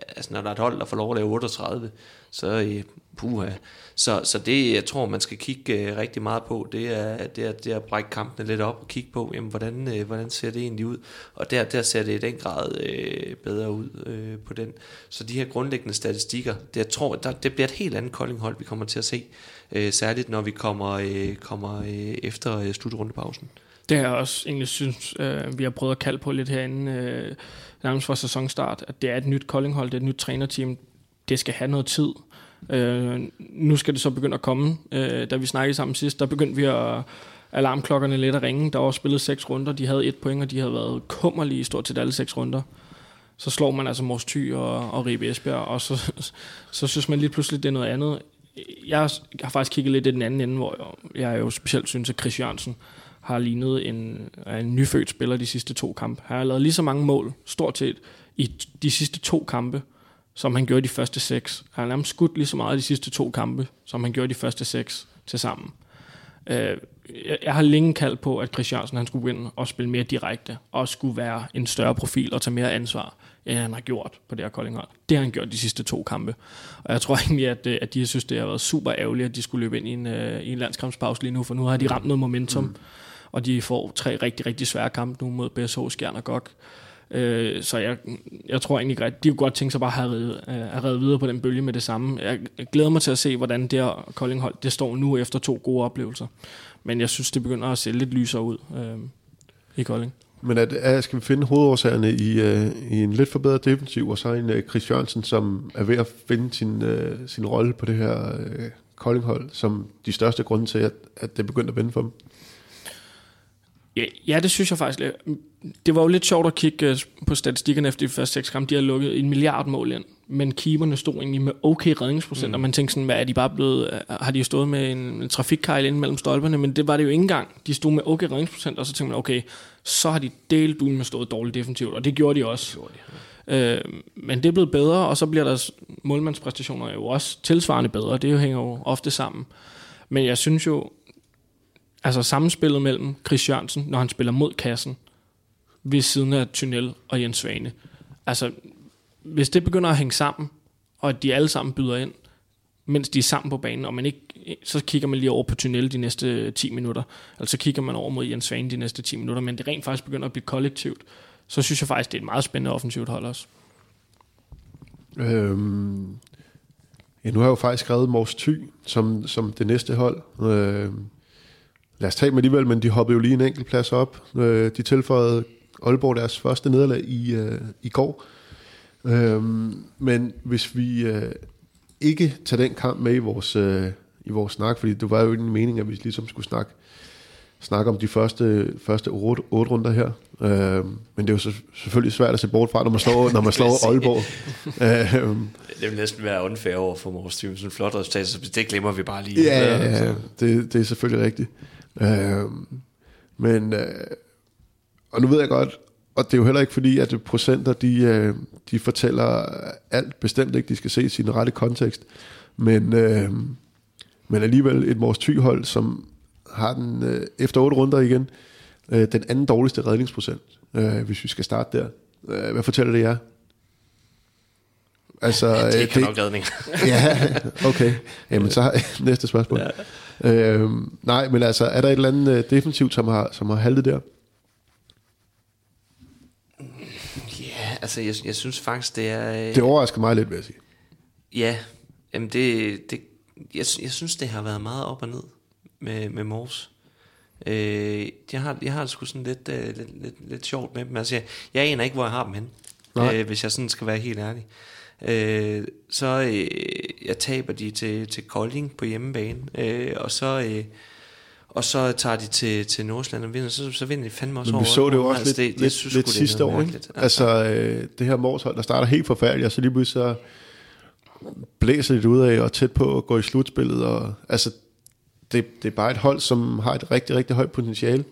altså, når der er et hold, der får lov at lave 38, så puha. Så, så det, jeg tror, man skal kigge rigtig meget på, det er, det, er, det er at brække kampene lidt op og kigge på, jamen, hvordan, hvordan ser det egentlig ud. Og der, der ser det i den grad øh, bedre ud øh, på den. Så de her grundlæggende statistikker, det, jeg tror, der, det bliver et helt andet koldinghold, vi kommer til at se. Øh, særligt når vi kommer, øh, kommer øh, efter øh, slutrundepausen. Det har jeg også egentlig synes, øh, vi har prøvet at kalde på lidt herinde, øh, nærmest fra sæsonstart, at det er et nyt koldinghold, det er et nyt trænerteam. Det skal have noget tid. Øh, nu skal det så begynde at komme. Øh, da vi snakkede sammen sidst, der begyndte vi at alarmklokkerne lidt at ringe. Der var spillet seks runder, de havde et point, og de havde været kummerlige stort set alle seks runder. Så slår man altså Mors Thy og, og Ribe Esbjerg, og så, så synes man lige pludselig, det er noget andet. Jeg har faktisk kigget lidt i den anden ende, hvor jeg jo specielt synes, at Chris Jørgensen har lignet en, en nyfødt spiller de sidste to kampe. Han har lavet lige så mange mål, stort set, i de sidste to kampe, som han gjorde de første seks. Han har nærmest skudt lige så meget de sidste to kampe, som han gjorde de første seks til sammen. Øh, jeg har længe kaldt på, at Chris Jørgensen han skulle begynde at spille mere direkte, og skulle være en større profil og tage mere ansvar, end han har gjort på det her Koldinghold. Det har han gjort de sidste to kampe. Og jeg tror egentlig, at, øh, at de har synes, det har været super ærgerligt, at de skulle løbe ind i en, øh, i en landskampspause lige nu, for nu har de ramt noget momentum, mm. og de får tre rigtig, rigtig svære kampe nu mod BSH, Skjern og GOG. Øh, så jeg, jeg tror egentlig, at de kunne godt tænke sig bare at have reddet, øh, at redde videre på den bølge med det samme. Jeg, jeg glæder mig til at se, hvordan det her Koldinghold det står nu efter to gode oplevelser. Men jeg synes, det begynder at se lidt lysere ud øh, i Kolding. Men at, at skal vi finde hovedårsagerne i, uh, i en lidt forbedret defensiv, og så en uh, Chris Jørgensen, som er ved at finde sin, uh, sin rolle på det her uh, Koldinghold, som de største grunde til, at, at det begynder at vende for dem? Ja, ja, det synes jeg faktisk. Det var jo lidt sjovt at kigge øh, på statistikkerne efter de første seks kampe. De har lukket en milliard mål ind, men keeperne stod egentlig med okay redningsprocent, mm. og man tænkte sådan, hvad er de bare blevet, øh, har de stået med en, en trafikkejl ind mellem stolperne, men det var det jo ikke engang. De stod med okay redningsprocent, og så tænkte man, okay, så har de delt med stået dårligt defensivt, og det gjorde de også. Det gjorde de, øh, men det er blevet bedre, og så bliver deres målmandspræstationer jo også tilsvarende bedre. Det jo hænger jo ofte sammen. Men jeg synes jo, altså samspillet mellem Chris Jørgensen, når han spiller mod kassen, ved siden af Tunnel og Jens Svane. Altså, hvis det begynder at hænge sammen, og at de alle sammen byder ind, mens de er sammen på banen, og man ikke, så kigger man lige over på Tunnel de næste 10 minutter, eller så kigger man over mod Jens Svane de næste 10 minutter, men det rent faktisk begynder at blive kollektivt, så synes jeg faktisk, det er et meget spændende offensivt hold også. Øhm, ja, nu har jeg jo faktisk skrevet Mors Thy som, som det næste hold. Øhm, lad os tage dem alligevel, men de hoppede jo lige en enkelt plads op. Øh, de tilføjede Aalborg deres første nederlag i, øh, i går. Øhm, men hvis vi øh, ikke tager den kamp med i vores, øh, i vores snak, fordi det var jo en mening, at vi ligesom skulle snakke, snakke om de første, første otte, otte runder her. Øhm, men det er jo så, selvfølgelig svært at se bort fra, når man slår, når man slår Aalborg. øhm, det vil næsten være unfair over for vores team. Sådan en flot resultat, så det glemmer vi bare lige. Ja, ja, ja det, det er selvfølgelig rigtigt. Øhm, men, øh, og nu ved jeg godt, og det er jo heller ikke fordi, at procenter, de, øh, de fortæller alt bestemt ikke, de skal se i sin rette kontekst. Men, øh, men alligevel et Mors Thy-hold, som har den øh, efter otte runder igen, øh, den anden dårligste redningsprocent, øh, hvis vi skal starte der. Øh, hvad fortæller det jer? Altså, ja, det er ikke nok redning. ja, okay. Jamen så næste spørgsmål. Ja. Øh, nej, men altså, er der et eller andet øh, defensivt, som har, som har haltet der? Ja, altså, jeg, jeg synes faktisk, det er... Øh, det overrasker mig lidt, vil jeg sige. Ja, jamen det, det jeg, jeg synes, det har været meget op og ned med, med Mors. Øh, jeg, har, jeg har det sgu sådan lidt, øh, lidt, lidt, lidt sjovt med dem. Altså, jeg, jeg aner ikke, hvor jeg har dem hen, øh, hvis jeg sådan skal være helt ærlig øh, så øh, jeg taber de til, til Kolding på hjemmebane, øh, og så... Øh, og så tager de til, til Nordsjælland og vinder, så, så vinder de fandme også Men vi over. så det jo også altså, lidt, det, lidt, synes, lidt sidste år, ikke? Altså, øh, det her Morshold, der starter helt forfærdeligt, og så lige pludselig så blæser det ud af, og tæt på at gå i slutspillet, og altså, det, det er bare et hold, som har et rigtig, rigtig højt potentiale,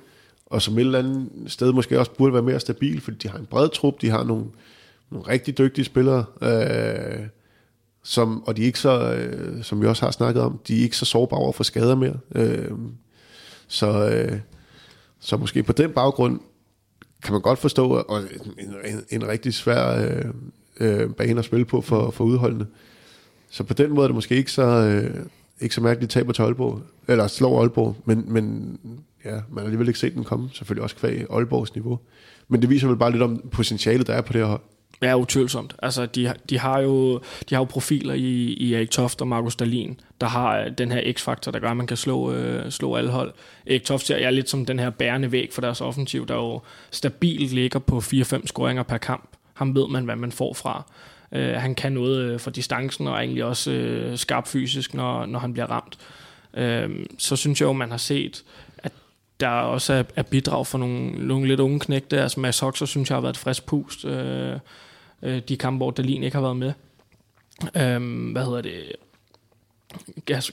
og som et eller andet sted måske også burde være mere stabil, fordi de har en bred trup, de har nogle, nogle rigtig dygtige spillere. Øh, som, og de er ikke så, øh, som vi også har snakket om, de er ikke så sårbare over for skader mere. Øh, så, øh, så måske på den baggrund kan man godt forstå, og en, en, en rigtig svær øh, øh, bane at spille på for, for udholdende. Så på den måde er det måske ikke så, øh, ikke så mærkeligt taber til Aalborg, eller slår Aalborg, men, men ja, man har alligevel ikke set den komme, selvfølgelig også kvæg Aalborgs niveau. Men det viser vel bare lidt om potentialet, der er på det her hold. Ja, utvivlsomt. Altså, de, de, har jo, de har jo profiler i, i Erik Toft og Markus Dalin, der har øh, den her x-faktor, der gør, at man kan slå, øh, slå alle hold. Erik Toft ser jeg lidt som den her bærende væg for deres offensiv, der jo stabilt ligger på 4-5 scoringer per kamp. Ham ved man, hvad man får fra. Øh, han kan noget øh, for distancen, og egentlig også øh, skarp fysisk, når, når han bliver ramt. Øh, så synes jeg jo, man har set, at der også er, er bidrag for nogle, nogle lidt unge knægte. Altså Mads Hoxer synes jeg har været et frisk pust. Øh, øh, de kampe, hvor Dalin ikke har været med. Øhm, hvad hedder det?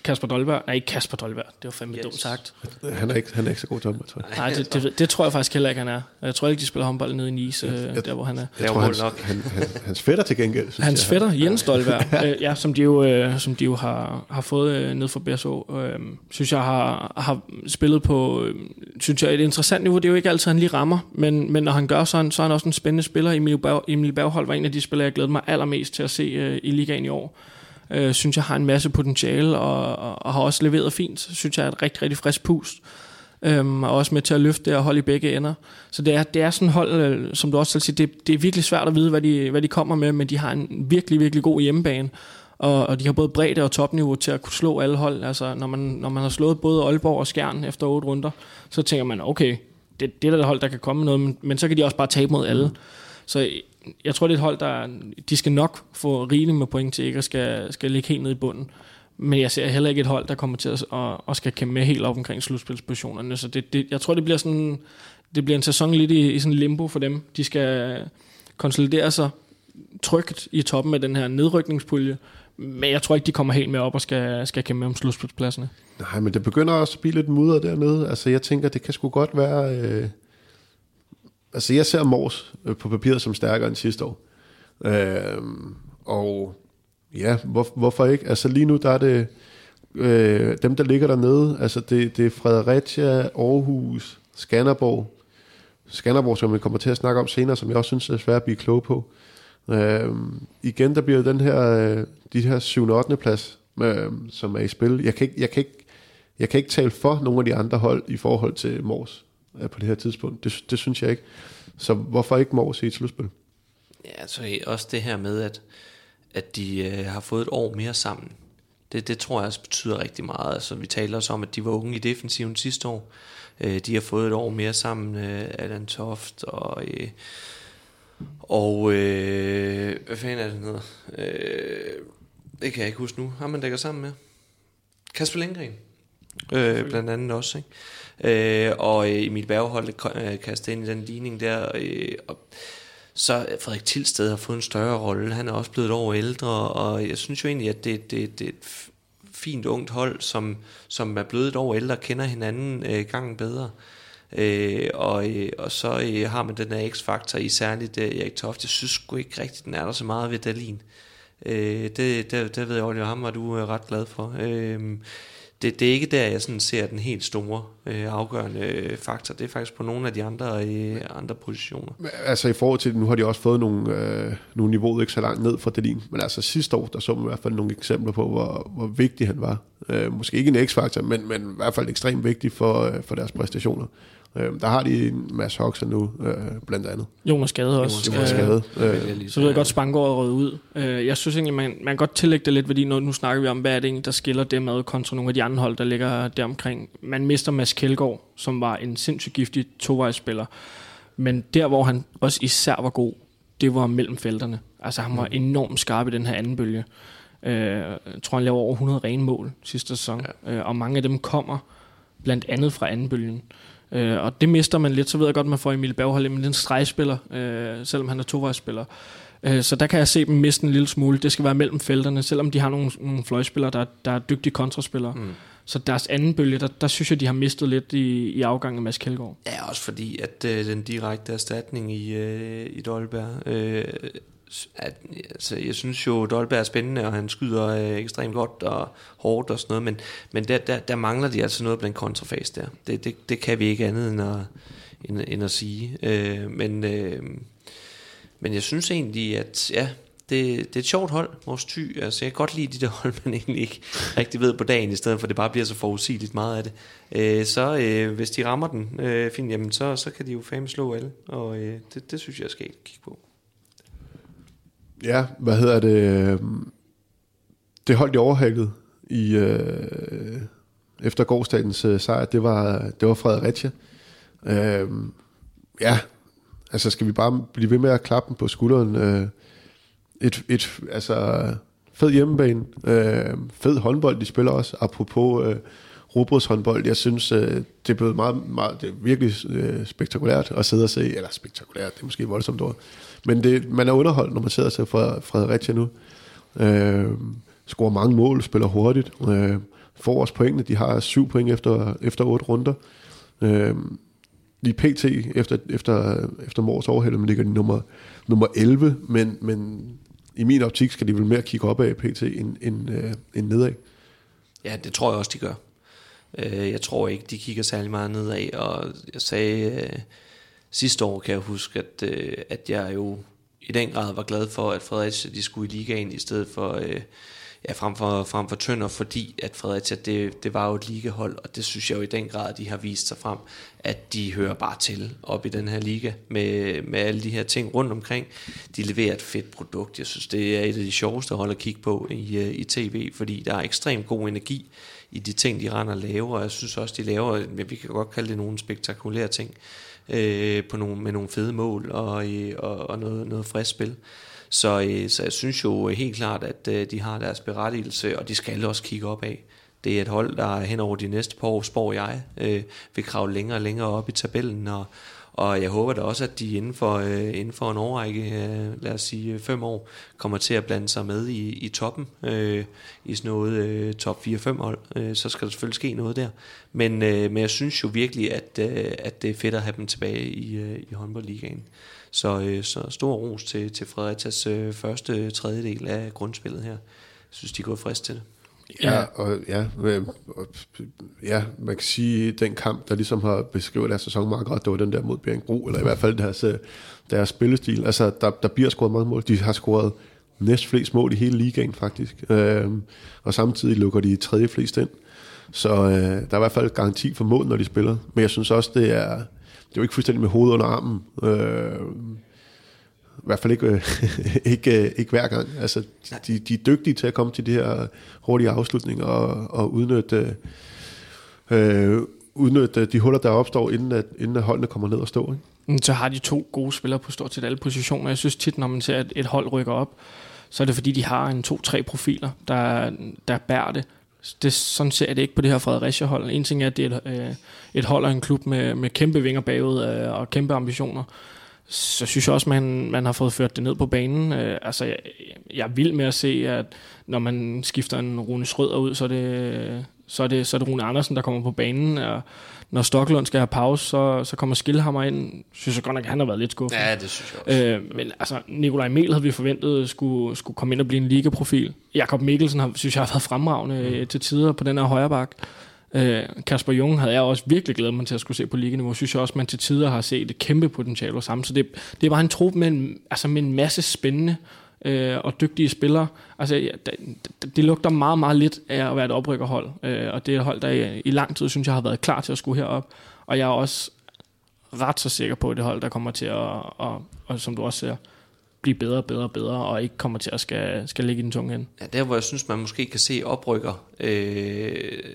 Kasper Dolberg. Nej, ikke Kasper Dolberg. Det var fandme yes. dumt sagt. Han er ikke, han er ikke så god til håndbold, tror jeg. Nej, det, det, det, tror jeg faktisk heller ikke, han er. Jeg tror ikke, de spiller håndbold nede i Nice, jeg, jeg, der hvor han er. Jeg, jeg tror, hans, nok. Han, han, hans fætter til gengæld. Synes hans fætter, Jens Dolberg, øh, ja, som de jo, øh, som de jo har, har fået øh, ned fra BSO, øh, synes jeg har, har spillet på, øh, synes jeg, et interessant niveau. Det er jo ikke altid, han lige rammer, men, men når han gør, så er han, så er han også en spændende spiller. Emil, Berg, Emil Berghold var en af de spillere, jeg glæder mig allermest til at se øh, i ligaen i år øh, synes jeg har en masse potentiale, og, og, og har også leveret fint. Synes jeg er et rigtig, rigtig frisk pust. Øhm, og også med til at løfte det og holde i begge ender. Så det er, det er sådan et hold, øh, som du også selv siger, det, det er virkelig svært at vide, hvad de, hvad de kommer med, men de har en virkelig, virkelig god hjemmebane. Og, og de har både bredde og topniveau til at kunne slå alle hold. Altså, når man, når man har slået både Aalborg og Skjern efter otte runder, så tænker man, okay, det, det er der hold, der kan komme noget, men, men så kan de også bare tabe mod alle. Så jeg tror, det er et hold, der de skal nok få rigeligt med point til ikke at skal, skal ligge helt ned i bunden. Men jeg ser heller ikke et hold, der kommer til at og, at skal kæmpe med helt op omkring slutspilspositionerne. Så det, det, jeg tror, det bliver sådan det bliver en sæson lidt i, i sådan limbo for dem. De skal konsolidere sig trygt i toppen af den her nedrykningspulje, men jeg tror ikke, de kommer helt med op og skal, skal kæmpe med om slutspilspladserne. Nej, men det begynder også at blive lidt mudder dernede. Altså, jeg tænker, det kan sgu godt være... Øh altså jeg ser Mors øh, på papiret som stærkere end sidste år. Øh, og ja, hvor, hvorfor ikke? Altså lige nu, der er det øh, dem, der ligger dernede. Altså det, det er Fredericia, Aarhus, Skanderborg. Skanderborg, som vi kommer til at snakke om senere, som jeg også synes er svært at blive klog på. Øh, igen, der bliver den her, øh, de her 7. og 8. plads, øh, som er i spil. Jeg kan, ikke, jeg, kan ikke, jeg kan ikke tale for nogle af de andre hold i forhold til Mors på det her tidspunkt. Det, det synes jeg ikke. Så hvorfor ikke Mors i et slutspil? Ja, altså også det her med, at, at de øh, har fået et år mere sammen. Det, det tror jeg også betyder rigtig meget. Altså, vi taler også om, at de var unge i defensiven sidste år. Øh, de har fået et år mere sammen, øh, Allan Toft og... Øh, og øh, hvad fanden er det, hedder? Øh, det kan jeg ikke huske nu. Har man dækker sammen med? Kasper Lindgren. Øh, blandt andet også, ikke? Øh, og øh, Emil Bergholdt øh, kastet ind i den ligning der, øh, og så Frederik Tilsted har fået en større rolle, han er også blevet et år ældre, og jeg synes jo egentlig, at det, det, det er et fint ungt hold, som, som er blevet et år ældre, kender hinanden øh, gangen bedre. Øh, og, øh, og så øh, har man den her x-faktor i særligt øh, Erik Toft. Jeg synes sgu ikke rigtigt, den er der så meget ved Dalin. Øh, det, det, det ved jeg, Oliver, ham var du øh, ret glad for. Øh, det, det er ikke der, jeg sådan ser den helt store øh, afgørende øh, faktor. Det er faktisk på nogle af de andre, øh, andre positioner. Altså i forhold til, nu har de også fået nogle, øh, nogle niveauer ikke så langt ned fra Delin, men altså sidste år, der så man i hvert fald nogle eksempler på, hvor, hvor vigtig han var. Øh, måske ikke en x-faktor, men, men i hvert fald ekstremt vigtig for, øh, for deres præstationer. Øh, der har de en masse Hoxer nu, øh, blandt andet. Jonas Gade også. Jonas Gade. Øh, øh, så ved jeg godt, Spangård er røget ud. Øh, jeg synes egentlig, man, man kan godt tillægge det lidt, fordi nu, nu snakker vi om, hvad er det egentlig, der skiller dem ad kontra nogle af de andre hold, der ligger deromkring. Man mister Mads Kjeldgaard, som var en sindssygt giftig tovejsspiller. Men der, hvor han også især var god, det var mellem felterne. Altså han var mm. enormt skarp i den her anden bølge. Øh, jeg tror, han laver over 100 rene mål sidste sæson. Ja. Øh, og mange af dem kommer blandt andet fra anden bølgen. Øh, og det mister man lidt, så ved jeg godt, at man får Emil Berghold, men det er en stregspiller, øh, selvom han er tovejsspiller. Øh, så der kan jeg se dem miste en lille smule. Det skal være mellem felterne, selvom de har nogle, nogle fløjspillere, der, der er dygtige kontraspillere. Mm. Så deres anden bølge, der, der synes jeg, de har mistet lidt i, i afgangen af Mads Kjeldgaard. Ja, også fordi, at øh, den direkte erstatning i, øh, i Dolberg, øh, at, altså, jeg synes jo, Dolberg er spændende, og han skyder øh, ekstremt godt og hårdt og sådan noget, men, men der, der, der mangler de altså noget blandt kontrafase der. Det, det, det kan vi ikke andet end at, end, end at sige. Øh, men, øh, men jeg synes egentlig, at ja, det, det er et sjovt hold, vores ty. Altså, jeg kan godt lide de der hold, man egentlig ikke rigtig ved på dagen, i stedet for det bare bliver så forudsigeligt meget af det. Øh, så øh, hvis de rammer den øh, fint, jamen, så, så kan de jo fame slå alle, og øh, det, det synes jeg skal kigge på. Ja, hvad hedder det? Det holdt i overhalet i, øh, efter gårdsdagens øh, sejr, det var, det var Fredericia. Øh, ja, altså skal vi bare blive ved med at klappe dem på skulderen. Øh, et, et, altså, fed hjemmebane, øh, fed håndbold, de spiller også, apropos øh, robotshåndbold. Jeg synes, øh, det er blevet meget, meget det er virkelig øh, spektakulært at sidde og se, eller spektakulært, det er måske voldsomt ord, men det, man er underholdt, når man sidder og ser fra Fredericia nu. Øh, scorer mange mål, spiller hurtigt, øh, får også pointene, de har syv point efter, efter otte runder. Øh, lige pt. efter, efter, efter Mors overhælde, men ligger de nummer, nummer 11, men, men i min optik skal de vel mere kigge op af pt. end, end, øh, end nedad. Ja, det tror jeg også, de gør. Øh, jeg tror ikke, de kigger særlig meget nedad, og jeg sagde øh, sidste år, kan jeg huske, at, øh, at jeg jo i den grad var glad for, at Fredericia de skulle i ligaen i stedet for... Øh, ja, frem for, frem for Tønder, fordi at Fredericia, det, det var jo et ligahold, og det synes jeg jo i den grad, at de har vist sig frem, at de hører bare til op i den her liga, med, med alle de her ting rundt omkring. De leverer et fedt produkt. Jeg synes, det er et af de sjoveste hold at kigge på i, øh, i tv, fordi der er ekstremt god energi i de ting, de render og laver, og jeg synes også, de laver, vi kan godt kalde det nogle spektakulære ting, øh, på nogle, med nogle fede mål og, øh, og, og noget, noget frisk spil. Så, øh, så jeg synes jo helt klart, at øh, de har deres berettigelse, og de skal også kigge op af. Det er et hold, der hen over de næste par år, spår jeg, øh, vil kravle længere og længere op i tabellen, og, og jeg håber da også, at de inden for, øh, inden for en årrække, øh, lad os sige øh, fem år, kommer til at blande sig med i, i toppen, øh, i sådan noget øh, top 4-5 hold. Øh, så skal der selvfølgelig ske noget der. Men, øh, men jeg synes jo virkelig, at, øh, at det er fedt at have dem tilbage i, øh, i håndboldligaen. Så, øh, så stor ros til, til Fredericias øh, første tredjedel af grundspillet her. Jeg synes, de går frisk til det. Ja, og ja, og, ja, man kan sige, den kamp, der ligesom har beskrevet deres sæson meget godt, det var den der mod Bjergbro, eller i hvert fald deres, øh, deres spillestil. Altså, der, der bliver scoret mange mål. De har scoret næst flest mål i hele ligaen, faktisk. Øhm, og samtidig lukker de tredje flest ind. Så øh, der er i hvert fald garanti for mål, når de spiller. Men jeg synes også, det er, det er ikke fuldstændig med hovedet under armen. Øh, I hvert fald ikke, øh, ikke, øh, ikke hver gang. Altså, de, de er dygtige til at komme til de her hurtige afslutninger og, og udnytte, øh, udnytte de huller, der opstår, inden, at, inden at holdene kommer ned og stå. Ikke? Så har de to gode spillere på stort set alle positioner. Jeg synes tit, når man ser, at et hold rykker op, så er det fordi, de har en to-tre profiler, der, der bærer det det, sådan ser jeg det ikke på det her Fredericia-hold. En ting er, at det er et, øh, et hold og en klub med, med kæmpe vinger bagud øh, og kæmpe ambitioner. Så synes jeg også, man, man har fået ført det ned på banen. Øh, altså, jeg, jeg er vild med at se, at når man skifter en Rune Schrøder ud, så er det, så er det, så er det Rune Andersen, der kommer på banen. Og når Stoklund skal have pause, så, så kommer Skilhammer ind. Synes jeg godt nok, at han har været lidt skuffet. Ja, det synes jeg også. Øh, men altså, Nikolaj Mel havde vi forventet skulle, skulle komme ind og blive en ligaprofil. Jakob Mikkelsen har, synes jeg har været fremragende mm. til tider på den her højre bak. Øh, Kasper Jung havde jeg også virkelig glædet mig til at skulle se på liganiveau. Synes jeg også, man til tider har set et kæmpe potentiale sammen. Så det, det er bare en trup med en, altså med en masse spændende øh, og dygtige spillere. Altså, ja, det, det lugter meget, meget lidt af at være et oprykkerhold, øh, og det er et hold, der i, i lang tid, synes jeg, har været klar til at skulle herop. Og jeg er også ret så sikker på, at det hold, der kommer til at, og, og som du også ser, blive bedre og bedre og bedre, og ikke kommer til at skal, skal ligge i den tunge ende. Ja, der hvor jeg synes, man måske kan se oprykker, øh,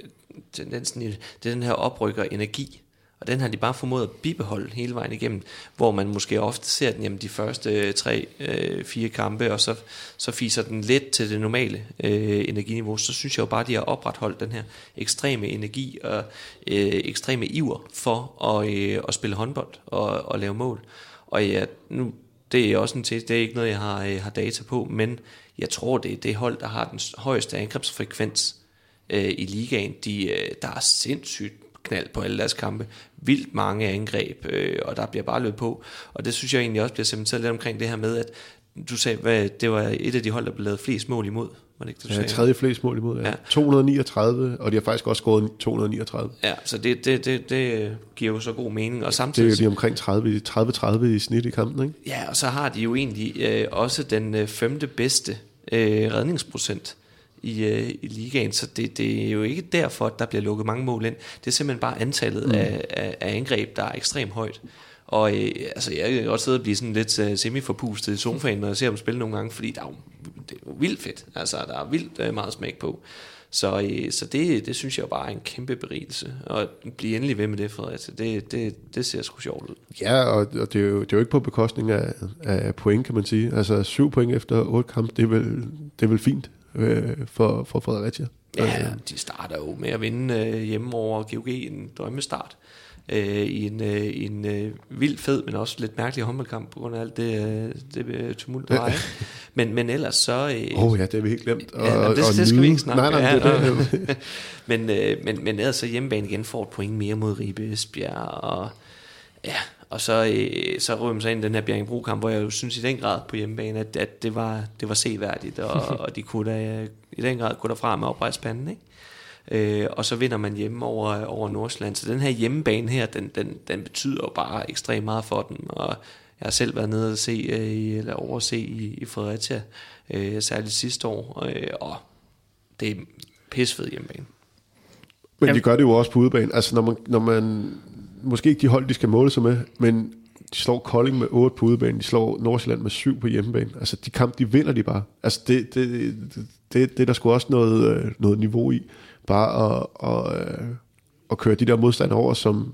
tendensen i det, det er den her oprykker energi. Og den har de bare formået at bibeholde hele vejen igennem, hvor man måske ofte ser den jamen, de første tre, øh, fire kampe, og så, så fiser den lidt til det normale øh, energiniveau. Så synes jeg jo bare, at de har opretholdt den her ekstreme energi og øh, ekstreme iver for at, øh, at spille håndbold og, og lave mål. Og ja, nu, det er også en test, det er ikke noget, jeg har, øh, har data på, men jeg tror, det er det hold, der har den højeste angrebsfrekvens øh, i ligaen. De, øh, der er sindssygt knald på alle deres kampe. Vildt mange angreb, øh, og der bliver bare løbet på. Og det synes jeg egentlig også bliver cementeret lidt omkring det her med, at du sagde, hvad, det var et af de hold, der blev lavet flest mål imod. Var det ikke det, du Ja, sagde? tredje flest mål imod, ja. Ja. 239, og de har faktisk også scoret 239. Ja, så det, det, det, det giver jo så god mening. Og Det samtidig, er jo de omkring 30 30-30 i snit i kampen, ikke? Ja, og så har de jo egentlig øh, også den øh, femte bedste øh, redningsprocent i, øh, i ligaen, så det, det er jo ikke derfor, at der bliver lukket mange mål ind. Det er simpelthen bare antallet mm. af, af, af angreb, der er ekstremt højt. Og øh, altså, jeg kan godt sidde og blive sådan lidt uh, semi-forpustet i sofaen, når jeg ser dem spille nogle gange, fordi der er jo, det er jo vildt fedt. Altså, der er vildt øh, meget smæk på. Så, øh, så det, det synes jeg jo bare er en kæmpe berigelse. Og blive endelig ved med det, Fredericia. Det, det, det ser sgu sjovt ud. Ja, og, og det, er jo, det er jo ikke på bekostning af, af point, kan man sige. Altså syv point efter otte kampe, det er vel, det er vel fint øh, for, for Fredericia. Ja, de starter jo med at vinde øh, hjemme over GOG en drømmestart. Øh, i en, øh, en øh, vild fed, men også lidt mærkelig håndboldkamp på grund af alt det, øh, det øh, tumult, der ikke? Men, men ellers så... Øh, Åh oh, ja, det har vi helt glemt. Ja, nå, det, det skal vi ikke snakke Nej, nej, ja, det, er det. men, øh, men, men ellers så hjemmebane igen får et point mere mod Ribe Esbjerg, og ja, og så, øh, så rører man sig ind i den her Bjerringbro-kamp, hvor jeg jo synes i den grad på hjemmebane, at, at det, var, det var seværdigt, og, og de kunne da, i den grad kunne derfra med oprejspanden, ikke? Øh, og så vinder man hjemme over, over Nordsjælland. Så den her hjemmebane her, den, den, den betyder jo bare ekstremt meget for dem. Og jeg har selv været nede og se, øh, i- eller overse i, i Fredericia, øh, særligt sidste år. Øh, og det er pissefed hjemmebane. Men de gør det jo også på udebane. Altså når man, når man måske ikke de hold, de skal måle sig med, men de slår Kolding med 8 på udebane, de slår Nordsjælland med 7 på hjemmebane. Altså de kampe, de vinder de bare. Altså det, det, det, det, det er der sgu også noget, øh, noget niveau i. Bare at, at, øh, at køre de der modstandere over, som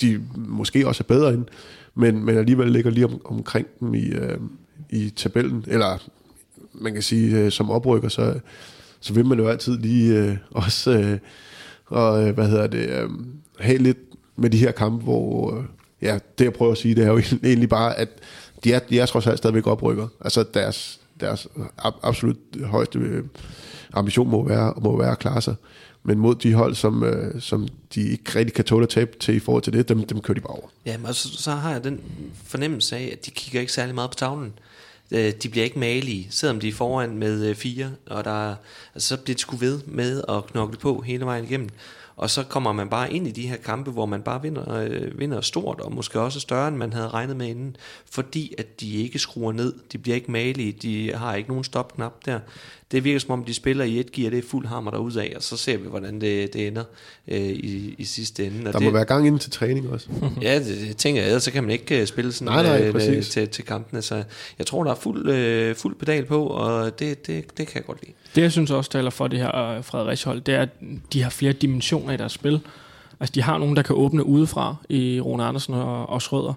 de måske også er bedre end, men, men alligevel ligger lige om, omkring dem i, øh, i tabellen. Eller man kan sige, øh, som oprykker, så, så vil man jo altid lige øh, også øh, og, øh, hvad hedder det, øh, have lidt med de her kampe, hvor øh, ja, det jeg prøver at sige, det er jo egentlig bare, at de er, de er trods alt stadigvæk oprykker. Altså deres, deres ab- absolut højeste øh, ambition må være, må være at klare sig. Men mod de hold, som, øh, som de ikke rigtig kan tåle at tabe til i forhold til det, dem, dem kører de bare over. Ja, men så, så har jeg den fornemmelse af, at de kigger ikke særlig meget på tavlen. Øh, de bliver ikke malige, selvom de er foran med øh, fire, og der, altså, så bliver de sgu ved med at knokle på hele vejen igennem. Og så kommer man bare ind i de her kampe, hvor man bare vinder, øh, vinder stort, og måske også større, end man havde regnet med inden, fordi at de ikke skruer ned, de bliver ikke malige, de har ikke nogen stopknap der. Det virker som om, de spiller i et gear, det er fuld hammer derudad, og så ser vi, hvordan det, det ender øh, i, i sidste ende. Og Der det, må være gang inden til træning også. Ja, det, det tænker jeg, så kan man ikke øh, spille sådan Nej, nej, øh, til, til kampene. Så jeg tror, der er fuld, øh, fuld pedal på, og det, det, det kan jeg godt lide. Det, jeg synes også taler for det her øh, Fredericia hold, det er, at de har flere dimensioner i deres spil. Altså, de har nogen, der kan åbne udefra i Rune Andersen og, og Schrøder.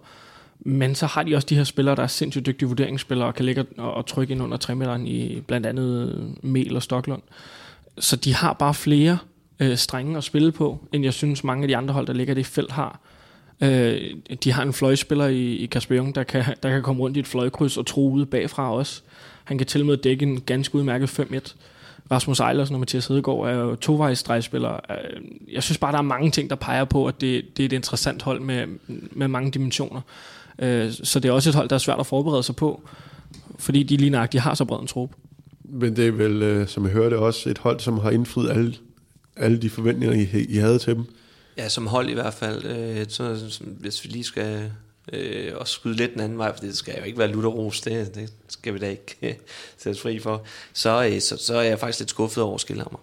Men så har de også de her spillere, der er sindssygt dygtige vurderingsspillere, og kan ligge og, og trykke ind under 3 i blandt andet øh, Mel og Stoklund. Så de har bare flere øh, strenge at spille på, end jeg synes mange af de andre hold, der ligger i det felt har. Øh, de har en fløjspiller i, i Kasper Jung, der kan, der kan komme rundt i et fløjkryds og tro ude bagfra også. Han kan til med dække en ganske udmærket 5-1. Rasmus Eilersen og Mathias Hedegaard er jo tovejsstregspillere. Øh, jeg synes bare, der er mange ting, der peger på, at det, det er et interessant hold med, med mange dimensioner. Øh, Så det er også et hold, der er svært at forberede sig på, fordi de lige nøjagtigt har så bred en trup. Men det er vel, øh, som jeg hørte, også et hold, som har indfriet alle, alle de forventninger, I, I havde til dem. Ja, som hold i hvert fald. Øh, så, hvis vi lige skal øh, også skyde lidt den anden vej, for det skal jo ikke være lutteros, det, det skal vi da ikke sættes fri for, så, øh, så, så er jeg faktisk lidt skuffet over Skilhammer.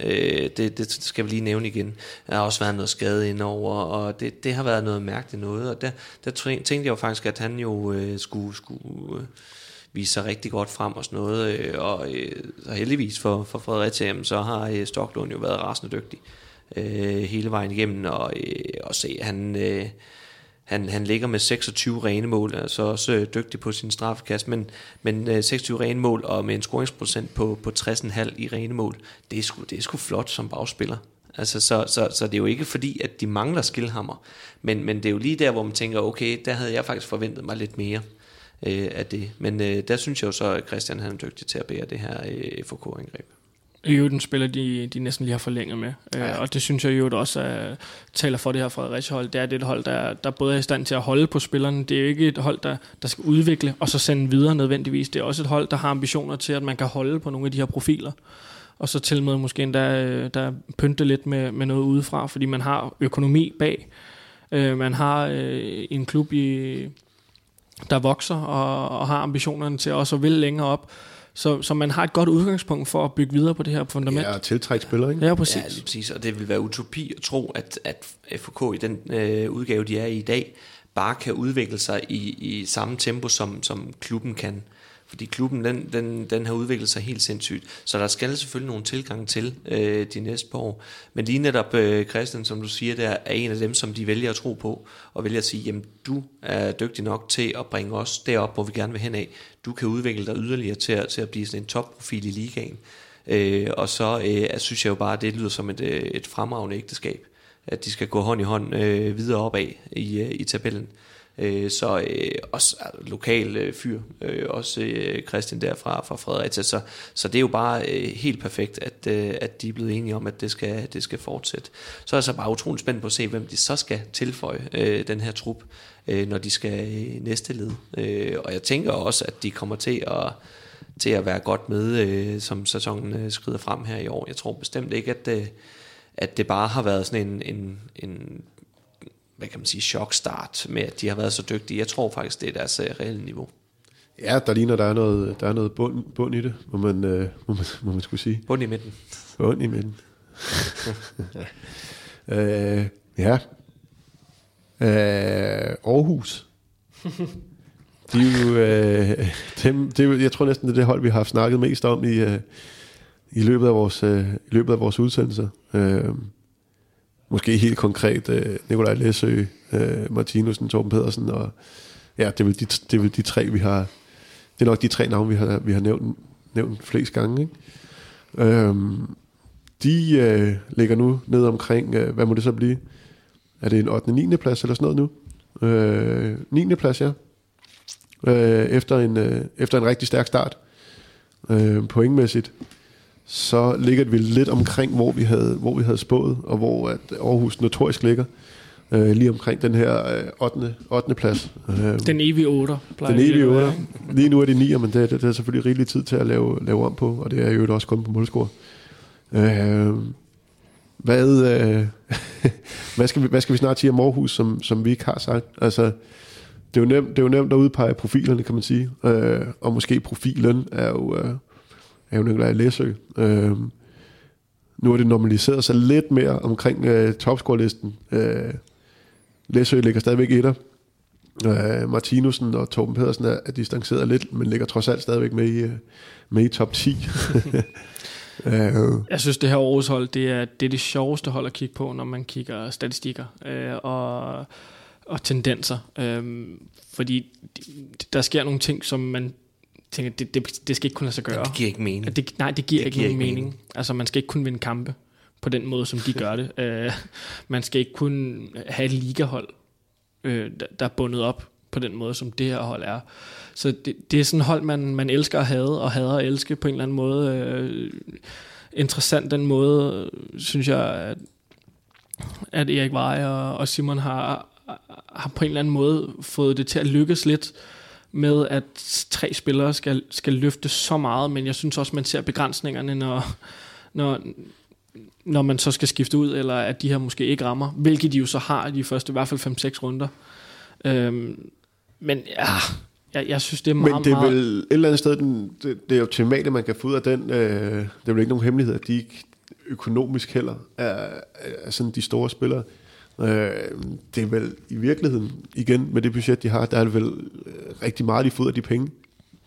Øh, det, det skal vi lige nævne igen. Der har også været noget skade indover, og det, det har været noget mærkeligt noget, og der, der tænkte jeg jo faktisk, at han jo øh, skulle, skulle øh, vise sig rigtig godt frem og sådan noget, øh, og øh, så heldigvis for, for Fredericia, jamen, så har øh, Stoklund jo været rasende dygtig øh, hele vejen igennem, og, øh, og se, han, øh, han, han ligger med 26 rene mål, altså også øh, dygtig på sin straffekast, men, men øh, 26 rene mål og med en scoringsprocent på, på 60,5 i rene mål, det er, sgu, det er sgu flot som bagspiller. Altså, så, så, så det er jo ikke fordi, at de mangler skilhammer, men, men det er jo lige der, hvor man tænker, okay, der havde jeg faktisk forventet mig lidt mere øh, af det. Men øh, der synes jeg jo så, at Christian han er dygtig til at bære det her øh, FK-angreb. I øvrigt en spiller, de, de næsten lige har forlænget med. Ja. Øh, og det synes jeg jo også er, taler for det her Fredericia hold. Det er det et hold, der, der både er i stand til at holde på spillerne. Det er jo ikke et hold, der, der skal udvikle og så sende videre nødvendigvis. Det er også et hold, der har ambitioner til, at man kan holde på nogle af de her profiler. Og så til med måske endda øh, der pynte lidt med, med noget udefra, fordi man har økonomi bag. Øh, man har øh, en klub, i, der vokser og, og har ambitionerne til også at vil længere op. Så, så man har et godt udgangspunkt for at bygge videre på det her fundament. Ja, tiltrække spillere, ikke? Ja, præcis. Ja, lige præcis. Og det vil være utopi at tro, at, at FK i den øh, udgave, de er i i dag, bare kan udvikle sig i, i samme tempo, som, som klubben kan. Fordi klubben, den, den, den har udviklet sig helt sindssygt. Så der skal selvfølgelig nogle tilgang til øh, de næste par år. Men lige netop, øh, Christian, som du siger, der er en af dem, som de vælger at tro på, og vælger at sige, jamen du er dygtig nok til at bringe os derop, hvor vi gerne vil hen af. Du kan udvikle dig yderligere til at, til at blive sådan en topprofil i ligaen. Øh, og så øh, synes jeg jo bare, at det lyder som et, øh, et fremragende ægteskab, at de skal gå hånd i hånd øh, videre opad i, øh, i tabellen. Øh, så øh, også altså, lokal øh, fyr, øh, også øh, Christian derfra fra, Fredericia, så, så det er jo bare øh, helt perfekt, at, øh, at de er blevet enige om, at det skal, det skal fortsætte. Så er jeg så bare utrolig spændt på at se, hvem de så skal tilføje øh, den her trup, øh, når de skal i næste led. Øh, og jeg tænker også, at de kommer til at til at være godt med, øh, som sæsonen øh, skrider frem her i år. Jeg tror bestemt ikke, at, øh, at det bare har været sådan en, en, en hvad kan man sige, chokstart med, at de har været så dygtige. Jeg tror faktisk, det er deres uh, reelle niveau. Ja, der ligner, der er noget, der er noget bund, bund i det, må man, uh, må, man, må man skulle sige. Bund i midten. Bund i midten. uh, ja. Uh, Aarhus. De er jo, uh, dem, det, jeg tror næsten, det er det hold, vi har snakket mest om i, uh, i løbet af vores, uh, i løbet af vores udsendelser. Uh, måske helt konkret øh, Nikolaj Læsø, øh, Martinussen, Torben Pedersen, og ja, det er, vel de, det er vel de tre, vi har, det er nok de tre navne, vi har, vi har nævnt, nævnt flest gange, ikke? Øhm, de øh, ligger nu ned omkring, øh, hvad må det så blive? Er det en 8. 9. plads eller sådan noget nu? Øh, 9. plads, ja. Øh, efter, en, øh, efter en rigtig stærk start. Øh, pointmæssigt så ligger vi lidt omkring, hvor vi havde, hvor vi havde spået, og hvor at Aarhus notorisk ligger. Øh, lige omkring den her øh, 8. 8. plads. Øh, den evige 8. Den evige 8. Lige nu er det 9, men det, det, det er selvfølgelig rigelig tid til at lave, lave om på, og det er jo også kun på målscore. Øh, hvad, øh, hvad, skal vi, hvad skal vi snart sige om Aarhus, som, som vi ikke har sagt? Altså, det er jo nemt, det er jo nemt at udpege profilerne, kan man sige. Øh, og måske profilen er jo... Øh, er jo Nikolaj Læsø. Øh, nu er det normaliseret sig lidt mere omkring øh, topscore-listen. Øh, Læsø ligger stadigvæk etter. Øh, Martinussen og Torben Pedersen er, er distanceret lidt, men ligger trods alt stadigvæk med i, øh, med i top 10. øh. Jeg synes, det her Aarhus hold, det er, det er det sjoveste hold at kigge på, når man kigger statistikker øh, og, og tendenser. Øh, fordi der sker nogle ting, som man tænker, det, det, det skal ikke kunne lade sig gøre. det giver ikke mening. Det, nej, det giver det ikke giver nogen ikke mening. mening. Altså, man skal ikke kunne vinde kampe på den måde, som de gør det. Uh, man skal ikke kunne have et ligahold, uh, der, der er bundet op på den måde, som det her hold er. Så det, det er sådan et hold, man, man elsker at have, og hader at elske på en eller anden måde. Uh, interessant den måde, synes jeg, at, at Erik Vej og, og Simon har, har på en eller anden måde fået det til at lykkes lidt med, at tre spillere skal, skal løfte så meget, men jeg synes også, man ser begrænsningerne, når, når, når man så skal skifte ud, eller at de her måske ikke rammer, hvilket de jo så har i de første, i hvert fald 5-6 runder. Øhm, men ja, jeg, jeg synes, det er meget, Men det er vel et eller andet sted, den, det, det er at man kan få ud af den. Øh, det er vel ikke nogen hemmelighed, at de ikke økonomisk heller er, er sådan de store spillere. Øh, det er vel i virkeligheden, igen med det budget, de har, der er det vel øh, rigtig meget, de får ud af de penge,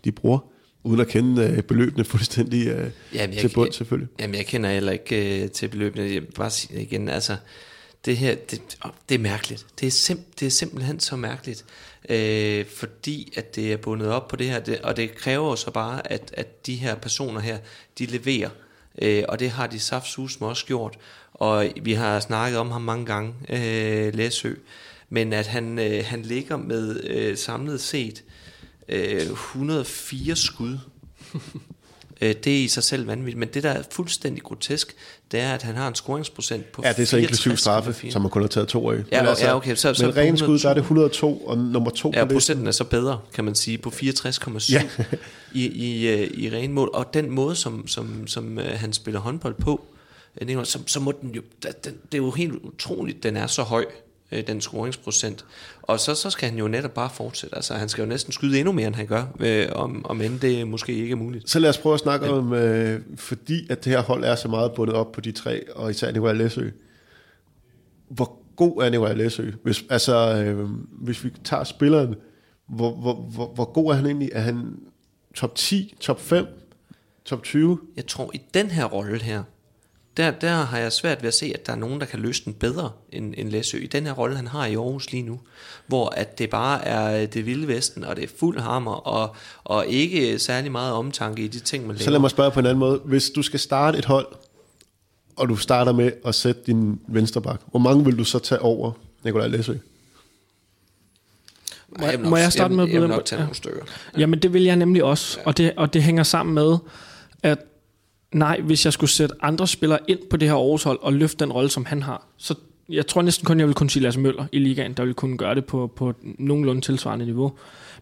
de bruger uden at kende øh, beløbene fuldstændig øh, jamen, til bund selvfølgelig. Jamen jeg kender heller ikke øh, til beløbene, jeg bare sige igen, altså det her, det, det er mærkeligt. Det er, sim, det er simpelthen så mærkeligt, øh, fordi at det er bundet op på det her, det, og det kræver så bare, at, at de her personer her, de leverer, øh, og det har de saftsus også gjort, og vi har snakket om ham mange gange, øh, Læsø, men at han, øh, han ligger med øh, samlet set øh, 104 skud Øh, det er i sig selv vanvittigt, men det der er fuldstændig grotesk, det er, at han har en scoringsprocent på Ja, det er så inklusiv straffe, 64,4. som man kun har taget to af. Ja, Men altså, ja, okay, så- så men på ren skud, der er det 102. 102, og nummer to Ja, på procenten er så bedre, kan man sige, på 64,7 Ja. i, i, øh, i ren mål. Og den måde, som, som, som øh, han spiller håndbold på, øh, så, så må den jo, den, det er jo helt utroligt, den er så høj, øh, den scoringsprocent. Og så, så skal han jo netop bare fortsætte. Altså, han skal jo næsten skyde endnu mere, end han gør, øh, om, om end det måske ikke er muligt. Så lad os prøve at snakke om, øh, fordi at det her hold er så meget bundet op på de tre, og især Nikolaj Læsø. Hvor god er Nikolaj Læsø? Hvis, altså, øh, hvis vi tager spilleren, hvor, hvor, hvor, hvor god er han egentlig? Er han top 10, top 5, top 20? Jeg tror, i den her rolle her, der, der har jeg svært ved at se, at der er nogen, der kan løse den bedre end, end Læsø. I den her rolle, han har i Aarhus lige nu, hvor at det bare er det vilde vesten, og det er fuld hammer, og, og ikke særlig meget omtanke i de ting, man laver. Så lad mig spørge på en anden måde. Hvis du skal starte et hold, og du starter med at sætte din vensterbak, hvor mange vil du så tage over Nikolaj Læsø? Ej, jeg vil Må jeg starte med at jeg, vil nok tage ja. nogle stykker. Jamen det vil jeg nemlig også, og det, og det hænger sammen med, at nej, hvis jeg skulle sætte andre spillere ind på det her Aarhus hold og løfte den rolle, som han har, så jeg tror næsten kun, jeg vil kunne sige Lasse Møller i ligaen, der vil kunne gøre det på, på nogenlunde tilsvarende niveau.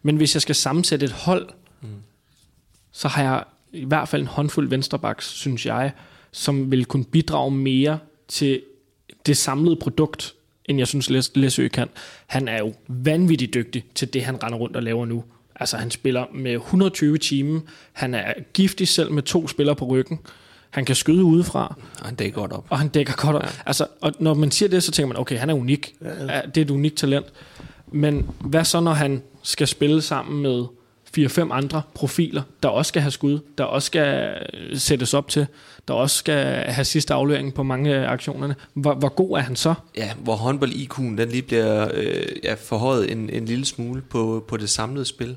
Men hvis jeg skal sammensætte et hold, mm. så har jeg i hvert fald en håndfuld venstrebacks, synes jeg, som vil kunne bidrage mere til det samlede produkt, end jeg synes Læs- Læsø kan. Han er jo vanvittigt dygtig til det, han render rundt og laver nu. Altså han spiller med 120 timer, han er giftig selv med to spillere på ryggen, han kan skyde udefra, Ej, det er godt op. og han dækker godt op. Ja. Altså, og når man siger det, så tænker man, okay, han er unik. Ja, ja. Det er et unikt talent. Men hvad så, når han skal spille sammen med 4-5 andre profiler, der også skal have skud, der også skal øh, sættes op til, der også skal have sidste aflevering på mange af aktionerne. Hvor, hvor god er han så? Ja, hvor håndbold IQ'en den lige bliver øh, ja, forhøjet en, en lille smule på, på det samlede spil.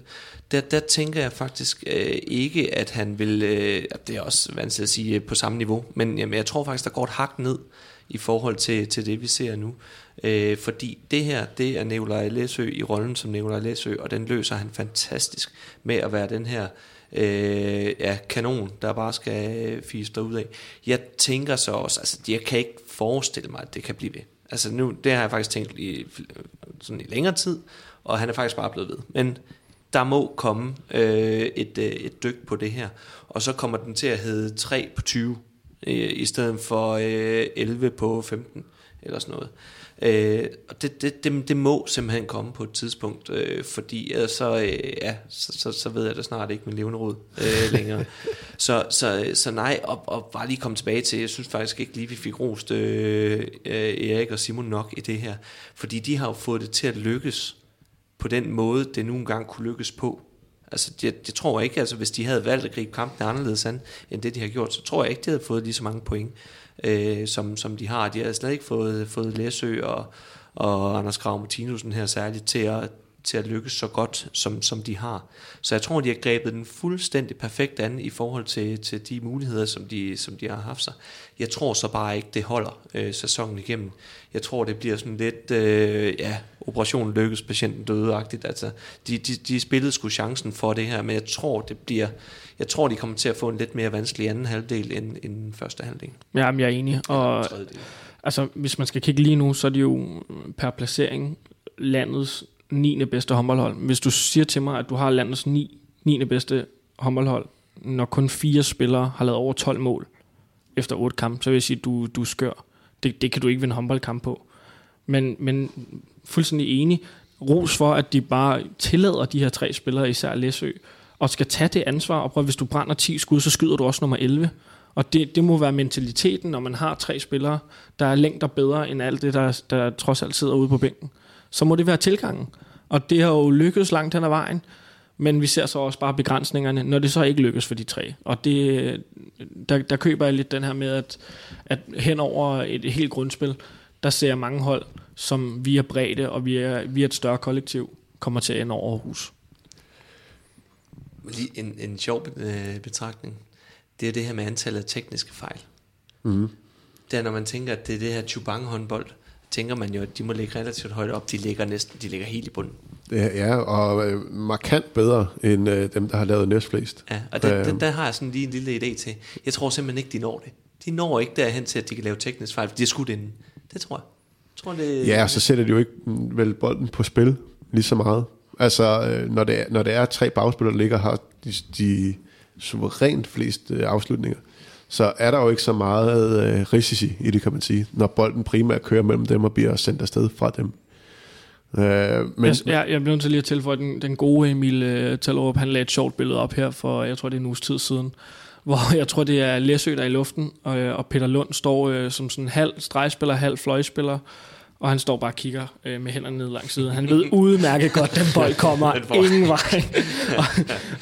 Der, der tænker jeg faktisk øh, ikke, at han vil, øh, det er også vanskeligt at sige øh, på samme niveau, men jamen, jeg tror faktisk, der går et hak ned i forhold til, til det, vi ser nu. Øh, fordi det her, det er Nikolaj Læsø i rollen som Nikolaj Læsø, og den løser han fantastisk med at være den her øh, ja, kanon, der bare skal øh, fise ud af. Jeg tænker så også, altså jeg kan ikke forestille mig, at det kan blive ved. Altså nu, det har jeg faktisk tænkt i, sådan i længere tid, og han er faktisk bare blevet ved. Men der må komme øh, et, øh, et dyk på det her, og så kommer den til at hedde 3 på 20, øh, i stedet for øh, 11 på 15, eller sådan noget. Øh, og det, det, det, det må simpelthen komme på et tidspunkt, øh, fordi ellers så, øh, ja, så, så, så ved jeg det snart ikke med levende råd øh, længere. så, så, så nej, og, og bare lige komme tilbage til, jeg synes faktisk ikke lige, vi fik rost øh, øh, Erik og Simon nok i det her, fordi de har jo fået det til at lykkes på den måde, det nu engang kunne lykkes på. Altså, jeg, jeg tror ikke, altså hvis de havde valgt at gribe kampen anderledes an, end det de har gjort, så tror jeg ikke, de havde fået lige så mange point, øh, som, som de har. De har slet ikke fået, fået Læsø og, og Anders Grav Martinussen her særligt til at, til at lykkes så godt, som, som de har. Så jeg tror, de har grebet den fuldstændig perfekt an i forhold til, til de muligheder, som de, som de har haft sig. Jeg tror så bare ikke, det holder øh, sæsonen igennem. Jeg tror, det bliver sådan lidt, øh, ja, operation lykkes, patienten døde-agtigt. Altså, de, de, de spillede sgu chancen for det her, men jeg tror, det bliver, jeg tror, de kommer til at få en lidt mere vanskelig anden halvdel end, end første halvdel. Jamen, jeg er enig. Og altså, hvis man skal kigge lige nu, så er de jo per placering landets 9. bedste håndboldhold. Hvis du siger til mig, at du har landets 9, 9. bedste håndboldhold, når kun fire spillere har lavet over 12 mål efter otte kampe, så vil jeg sige, at du, du er skør. Det, det kan du ikke vinde håndboldkamp på. Men, men fuldstændig enig. Ros for, at de bare tillader de her tre spillere, især Læsø, og skal tage det ansvar. Og prøv, hvis du brænder 10 skud, så skyder du også nummer 11. Og det, det må være mentaliteten, når man har tre spillere, der er længder bedre end alt det, der, der trods alt sidder ude på bænken. Så må det være tilgangen. Og det har jo lykkedes langt hen ad vejen. Men vi ser så også bare begrænsningerne, når det så ikke lykkes for de tre. Og det, der, der køber jeg lidt den her med, at, at hen over et helt grundspil, der ser jeg mange hold, som via bredde og via, via et større kollektiv, kommer til at ende over Aarhus. Lige en, en sjov øh, betragtning. Det er det her med antallet af tekniske fejl. Mm. Det er, når man tænker, at det er det her Chubang håndbold, tænker man jo, at de må ligge relativt højt op. De ligger næsten, de ligger helt i bunden. Det, ja, og øh, markant bedre end øh, dem, der har lavet næstflest. Ja, og det, Øhm. den, der har jeg sådan lige en lille idé til. Jeg tror simpelthen ikke, de når det. De når ikke derhen til, at de kan lave teknisk fejl, for de har skudt inden. Det tror jeg. jeg tror, det, Ja, og så sætter de jo ikke mm, vel bolden på spil lige så meget. Altså, øh, når det er, når det er tre bagspillere, der ligger og har de, de suverænt flest øh, afslutninger, så er der jo ikke så meget øh, risici i det, kan man sige, når bolden primært kører mellem dem og bliver sendt afsted fra dem. Øh, men, jeg, jeg, jeg bliver nødt til lige at tilføje, den, den gode Emil øh, Tallerup, han lagde et sjovt billede op her for, jeg tror det er en uges tid siden, hvor jeg tror det er Læsø, der er i luften, og, øh, og Peter Lund står øh, som sådan halv stregspiller, halv fløjspiller, og han står bare og kigger øh, med hænderne ned langs siden. Han ved udmærket godt, den bold kommer Den ingen vej. og,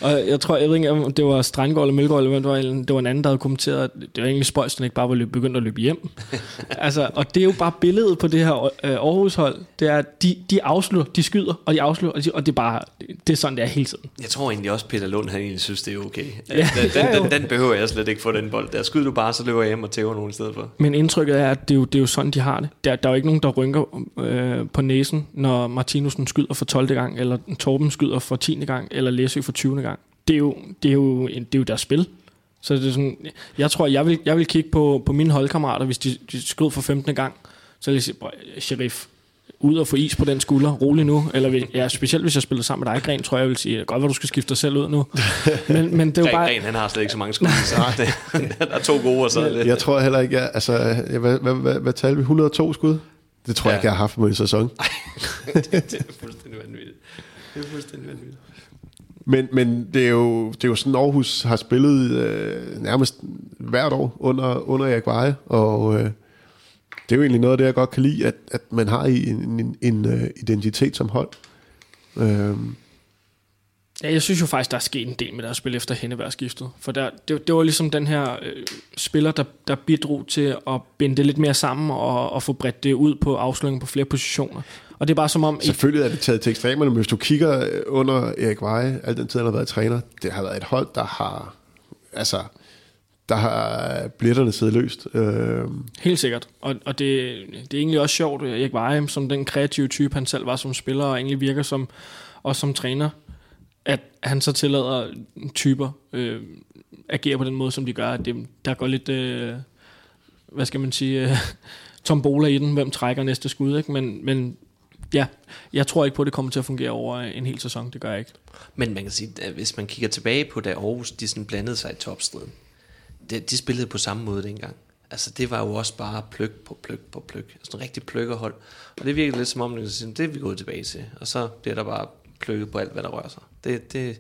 og, jeg tror, jeg ved ikke, om det var Strandgaard eller Mølgaard, eller det var, det var en anden, der havde kommenteret, at det var egentlig spøjst, han ikke bare var løb, begyndt at løbe hjem. altså, og det er jo bare billedet på det her øh, Aarhus-hold. Det er, at de, de afslutter, de skyder, og de afslutter, og, de, og det er bare, det er sådan, det er hele tiden. Jeg tror egentlig også, Peter Lund, han egentlig synes, det er okay. Ja, den, den, den, den, behøver jeg slet ikke få den bold. Der skyder du bare, så løber jeg hjem og tæver nogen i stedet for. Men indtrykket er, at det er jo, det er jo sådan, de har det. Der, der er jo ikke nogen, der rynker øh, på næsen, når Martinussen skyder for 12. gang, eller Torben skyder for 10. gang, eller Læsø for 20. gang. Det er jo, det er jo, en- det er jo deres spil. Så det er sådan, jeg tror, jeg vil, jeg vil kigge på, på mine holdkammerater, hvis de, de skød for 15. gang, så vil jeg sige, "Bror, Sheriff, ud og få is på den skulder, rolig nu. Eller hvis, ja, specielt hvis jeg spiller sammen med dig, Gren, tror jeg, jeg vil sige, godt, at du skal skifte dig selv ud nu. Men, men det er jo Gren, bare... Gren, han har slet ikke så mange skud. så det, der er to gode, og så det... jeg tror heller ikke, jeg, altså, jeg, hvad, hvad, hvad, hvad talte vi? 102 skud? Det tror ja. Jeg ikke, jeg har haft på en sæson. det, det er fuldstændig vanvittigt. Det er fuldstændig vanvittigt. Men, men det, er jo, det er jo sådan, Aarhus har spillet øh, nærmest hvert år under, under Erik Veje, og øh, det er jo egentlig noget af det, jeg godt kan lide, at, at man har en, en, en øh, identitet som hold. Øh, Ja, jeg synes jo faktisk, der er sket en del med deres spil efter Hennevær-skiftet. For der, det, det var ligesom den her øh, spiller, der, der bidrog til at binde det lidt mere sammen og, og få bredt det ud på afslutningen på flere positioner. Og det er bare som om... selvfølgelig er det taget til ekstremerne, men hvis du kigger øh, under Erik Veje, al den tid han har været træner, det har været et hold, der har, altså, der har blitterne siddet løst. Øh, Helt sikkert. Og, og det, det er egentlig også sjovt, at Erik Veje, som den kreative type, han selv var som spiller, og egentlig virker som, også som træner, at han så tillader typer øh, agere på den måde, som de gør. At det, der går lidt, øh, hvad skal man sige, øh, tombola i den, hvem trækker næste skud. Ikke? Men, men ja, jeg tror ikke på, at det kommer til at fungere over en hel sæson. Det gør jeg ikke. Men man kan sige, at hvis man kigger tilbage på, da Aarhus de sådan blandede sig i topstriden, det, de spillede på samme måde dengang. Altså det var jo også bare pløk på pløk på pløk. Altså, sådan en rigtig pløkkerhold. Og det virker lidt som om, at det er vi gået tilbage til. Og så bliver der bare pløkket på alt, hvad der rører sig. Det, det,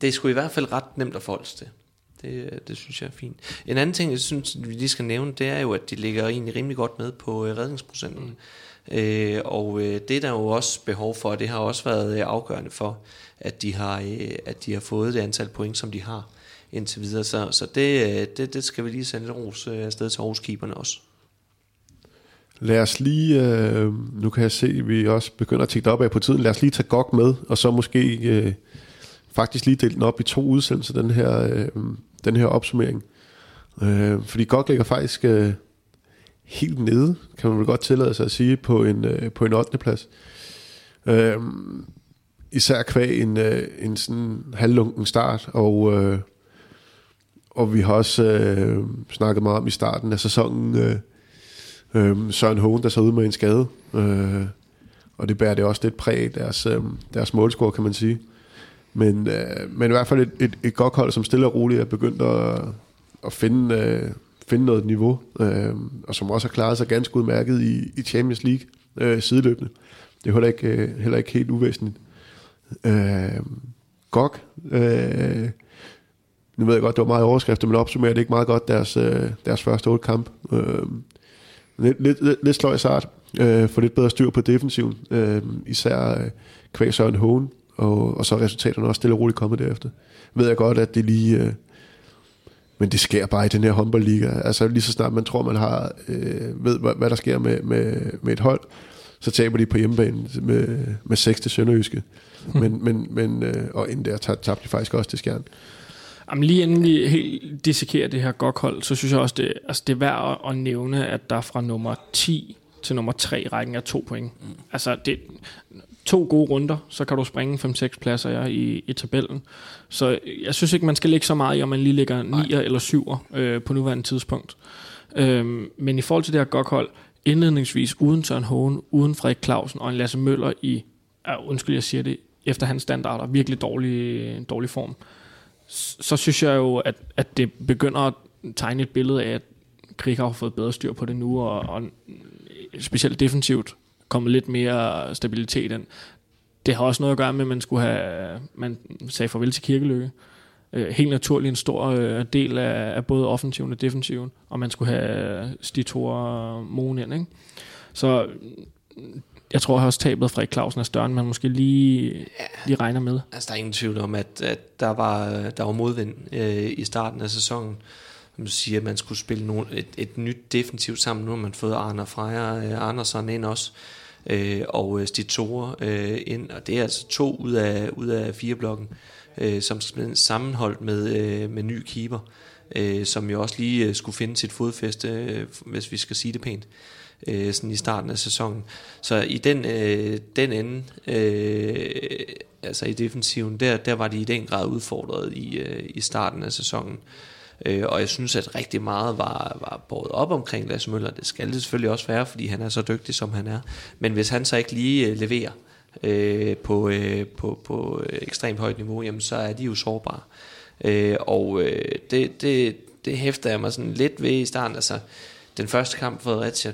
det er sgu i hvert fald ret nemt at forholde sig til. Det, det synes jeg er fint. En anden ting, jeg synes, vi lige skal nævne, det er jo, at de ligger egentlig rimelig godt med på øh, redningsprocenten. Mm. Øh, og øh, det er der jo også behov for, og det har også været øh, afgørende for, at de har, øh, at de har fået det antal point, som de har indtil videre. Så, så det, øh, det, det skal vi lige sende lidt ros øh, afsted til Aarhus-keeperne også. Lad os lige, øh, nu kan jeg se, at vi også begynder at tænke op af på tiden. Lad os lige tage GOG med, og så måske øh, faktisk lige dele den op i to udsendelser, den her, øh, den her opsummering. Øh, fordi GOG ligger faktisk øh, helt nede, kan man vel godt tillade sig at sige, på en, øh, på en 8. plads. Øh, især kvæg en, øh, en sådan halvlunken start, og, øh, og vi har også øh, snakket meget om i starten af sæsonen, øh, Øhm, Søren Hågen, der så ud med en skade. Øh, og det bærer det også lidt præg af deres, øh, deres målscore, kan man sige. Men, øh, men i hvert fald et, et, et godt hold, som stille og roligt er begyndt at, at finde, øh, finde noget niveau, øh, og som også har klaret sig ganske udmærket i, i Champions League øh, sideløbende. Det er heller ikke, øh, heller ikke helt uvæsentligt. Øh, GOG, øh, nu ved jeg godt, det var meget overskrifter, men opsummerer det ikke meget godt deres, øh, deres første otte kamp. Øh, lidt, lidt, lidt, lidt sløj start, øh, få lidt bedre styr på defensiven, øh, især øh, kvæg Søren Hågen, og, og så er resultaterne også stille og roligt kommet derefter. Ved jeg godt, at det lige... Øh, men det sker bare i den her håndboldliga. Altså lige så snart man tror, man har øh, ved, hvad, hvad der sker med, med, med et hold, så taber de på hjemmebane med, med 6 til Sønderjyske. Men, men, men, øh, og inden der tab- tabte de faktisk også til Skjern. Jamen lige inden vi helt dissekerer det her GOG-hold, så synes jeg også, det, altså det er værd at, at nævne, at der fra nummer 10 til nummer 3 i rækken er to point. Mm. Altså, det, to gode runder, så kan du springe 5-6 pladser ja, i, i tabellen. Så jeg synes ikke, man skal lægge så meget i, om man lige ligger 9 eller 7 øh, på nuværende tidspunkt. Øhm, men i forhold til det her godt indledningsvis uden Søren Hågen, uden Frederik Clausen og en Lasse Møller i, uh, undskyld jeg siger det, efter hans standarder, virkelig dårlig, dårlig form, så synes jeg jo, at, at det begynder at tegne et billede af, at Krig har fået bedre styr på det nu, og, og specielt defensivt kommet lidt mere stabilitet ind. Det har også noget at gøre med, at man skulle have, man sagde farvel til Kirkelykke. Øh, helt naturligt en stor øh, del af, af både offensiven og defensiven, og man skulle have øh, Stitor og Moen ind, ikke? Så jeg tror også tabet fra Clausen er større, end man måske lige, ja. lige regner med. Altså, der er ingen tvivl om, at, at der, var, der var modvind øh, i starten af sæsonen. Som du siger, at man skulle spille nogle, et, et nyt defensivt sammen. Nu har man fået Arne Freja øh, Andersen ind også, øh, og øh, Stitore øh, ind. Og det er altså to ud af, ud af fire blokken, øh, som skal sammenholdt med, øh, med ny keeper, øh, som jo også lige øh, skulle finde sit fodfæste, øh, hvis vi skal sige det pænt øh, sådan i starten af sæsonen. Så i den, øh, den ende, øh, altså i defensiven, der, der var de i den grad udfordret i, øh, i starten af sæsonen. Øh, og jeg synes, at rigtig meget var, var båret op omkring Lasse Møller. Det skal det selvfølgelig også være, fordi han er så dygtig, som han er. Men hvis han så ikke lige øh, leverer øh, på, øh, på, på øh, ekstremt højt niveau, jamen så er de jo sårbare. Øh, og øh, det, det, det hæfter jeg mig sådan lidt ved i starten. Altså, den første kamp for Fredericia,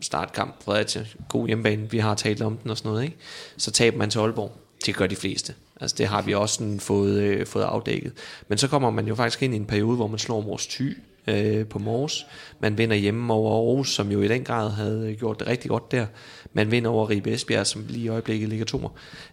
startkamp, Fredericia, god hjemmebane, vi har talt om den og sådan noget, ikke? så taber man til Aalborg. Det gør de fleste. Altså det har vi også sådan fået, øh, fået afdækket. Men så kommer man jo faktisk ind i en periode, hvor man slår Mors Thy øh, på Mors. Man vinder hjemme over Aarhus, som jo i den grad havde gjort det rigtig godt der. Man vinder over Ribe Esbjerg, som lige i øjeblikket ligger tomer.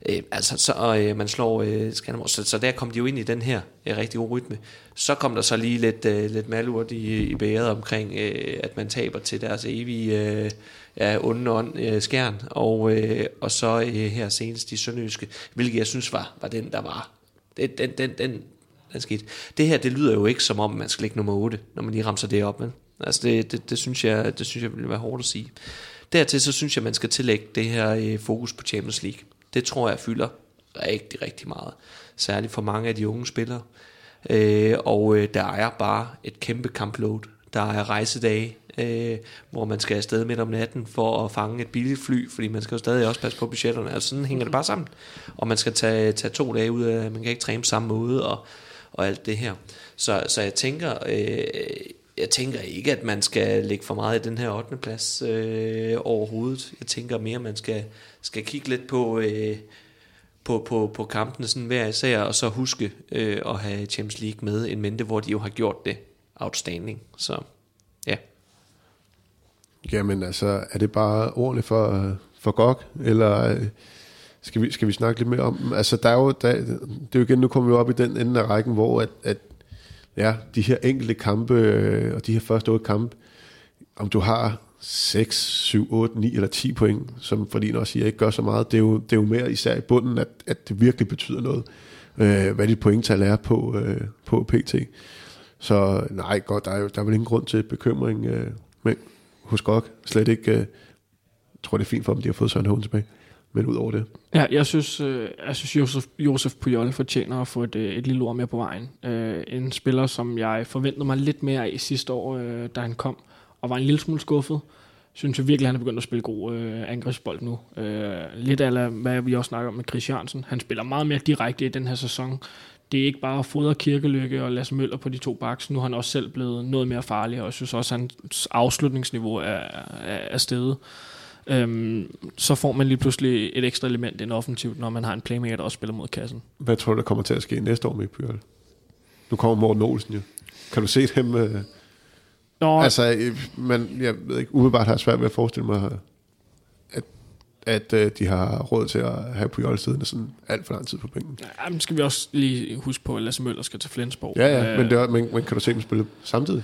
øh, Altså, så øh, man slår øh, Skanderborg. Så, så der kom de jo ind i den her øh, rigtig gode rytme. Så kom der så lige lidt, øh, lidt malurt i, i bæret omkring, øh, at man taber til deres evige... Øh, ja, onde ånd, øh, skærn, og, øh, og så øh, her senest de Sønderjyske, hvilket jeg synes var, var den, der var. Den, den, den, den, den skidt. Det her, det lyder jo ikke som om, man skal ligge nummer 8, når man lige ramser det op. Men. Altså det, det, det, synes jeg, det synes jeg ville være hårdt at sige. Dertil så synes jeg, man skal tillægge det her øh, fokus på Champions League. Det tror jeg fylder rigtig, rigtig meget. Særligt for mange af de unge spillere. Øh, og øh, der er bare et kæmpe kampload. Der er rejsedage, øh, hvor man skal afsted midt om natten for at fange et billigt fly, fordi man skal jo stadig også passe på budgetterne. Altså sådan hænger det bare sammen. Og man skal tage, tage to dage ud af, man kan ikke træne på samme måde, og, og alt det her. Så, så jeg tænker, øh, jeg tænker ikke, at man skal lægge for meget i den her 8. plads øh, overhovedet. Jeg tænker mere, at man skal, skal kigge lidt på, øh, på, på, på kampene sådan hver især, og så huske øh, at have Champions League med en mente, hvor de jo har gjort det outstanding. Så ja. Jamen altså, er det bare ordene for, øh, for GOG, eller øh, skal vi, skal vi snakke lidt mere om Altså, der er jo, der, det er jo igen, nu kommer vi op i den ende af rækken, hvor at, at ja, de her enkelte kampe, øh, og de her første otte kampe, om du har 6, 7, 8, 9 eller 10 point, som Fordin også siger, ikke gør så meget, det er jo, det er jo mere især i bunden, at, at det virkelig betyder noget, øh, hvad dit pointtal er på, øh, på PT. Så nej, godt, der er jo der er vel ingen grund til bekymring, øh, men hos GOG slet ikke, øh, jeg tror det er fint for dem, de har fået Søren Hågen tilbage. Men ud over det. Ja, jeg synes, øh, jeg synes Josef, Josef Pujol fortjener at få et, øh, et lille ord med på vejen. Øh, en spiller, som jeg forventede mig lidt mere af sidste år, øh, da han kom, og var en lille smule skuffet. Synes jeg virkelig, at han er begyndt at spille god øh, angrebsbold nu. Øh, lidt af, hvad vi også snakker om med Chris Jørgensen. Han spiller meget mere direkte i den her sæson. Det er ikke bare at fodre Kirkelykke og Lasse Møller på de to baks. Nu er han også selv blevet noget mere farlig, og jeg synes også, at hans afslutningsniveau er, er, er steget øhm, så får man lige pludselig et ekstra element ind offensivt, når man har en playmaker, der også spiller mod kassen. Hvad tror du, der kommer til at ske næste år med Pyrel? Nu kommer Morten Olsen jo. Kan du se dem... Øh... Nå. Altså, øh, man, jeg ved ikke, umiddelbart har jeg svært ved at forestille mig, at, at øh, de har råd til at have Puyol siddende sådan alt for lang tid på bænken. Ja, men skal vi også lige huske på, at Lasse Møller skal til Flensborg. Ja, ja, men, det er, men, men kan du se dem spille samtidig?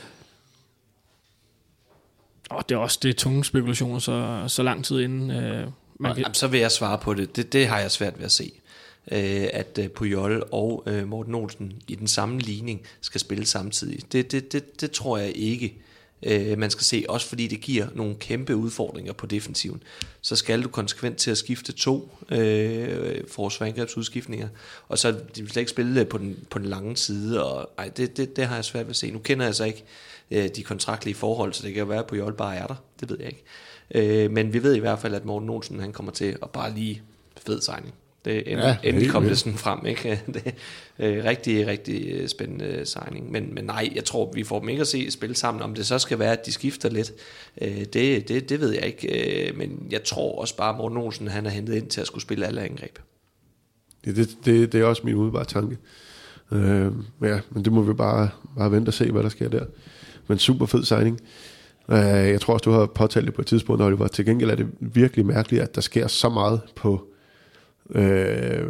Og det er også det tunge spekulationer så, så lang tid inden. Øh, man kan... Jamen, så vil jeg svare på det. Det, det har jeg svært ved at se. Øh, at øh, Pujol og øh, Morten Olsen i den samme ligning skal spille samtidig. Det, det, det, det tror jeg ikke øh, man skal se, også fordi det giver nogle kæmpe udfordringer på defensiven. Så skal du konsekvent til at skifte to øh, forsvarsangrebsudskiftninger, og så de vil slet ikke spille på den, på den lange side, og ej, det, det, det har jeg svært ved at se. Nu kender jeg så ikke øh, de kontraktlige forhold, så det kan jo være, at Pujol bare er der, det ved jeg ikke. Øh, men vi ved i hvert fald, at Morten Olsen han kommer til at bare lige fed signing. Det er Ja, endelig kom det sådan frem, ikke? Det er øh, rigtig, rigtig øh, spændende signing. Men, men nej, jeg tror, vi får dem ikke at se spille sammen. Om det så skal være, at de skifter lidt, øh, det, det, det ved jeg ikke. Øh, men jeg tror også bare, at Morten Olsen, han er hentet ind til at skulle spille alle angreb. Det, det, det, det er også min umiddelbare tanke. Øh, ja, men det må vi bare, bare vente og se, hvad der sker der. Men super fed signing. Øh, jeg tror også, du har påtalt det på et tidspunkt, Oliver. Til gengæld er det virkelig mærkeligt, at der sker så meget på øh,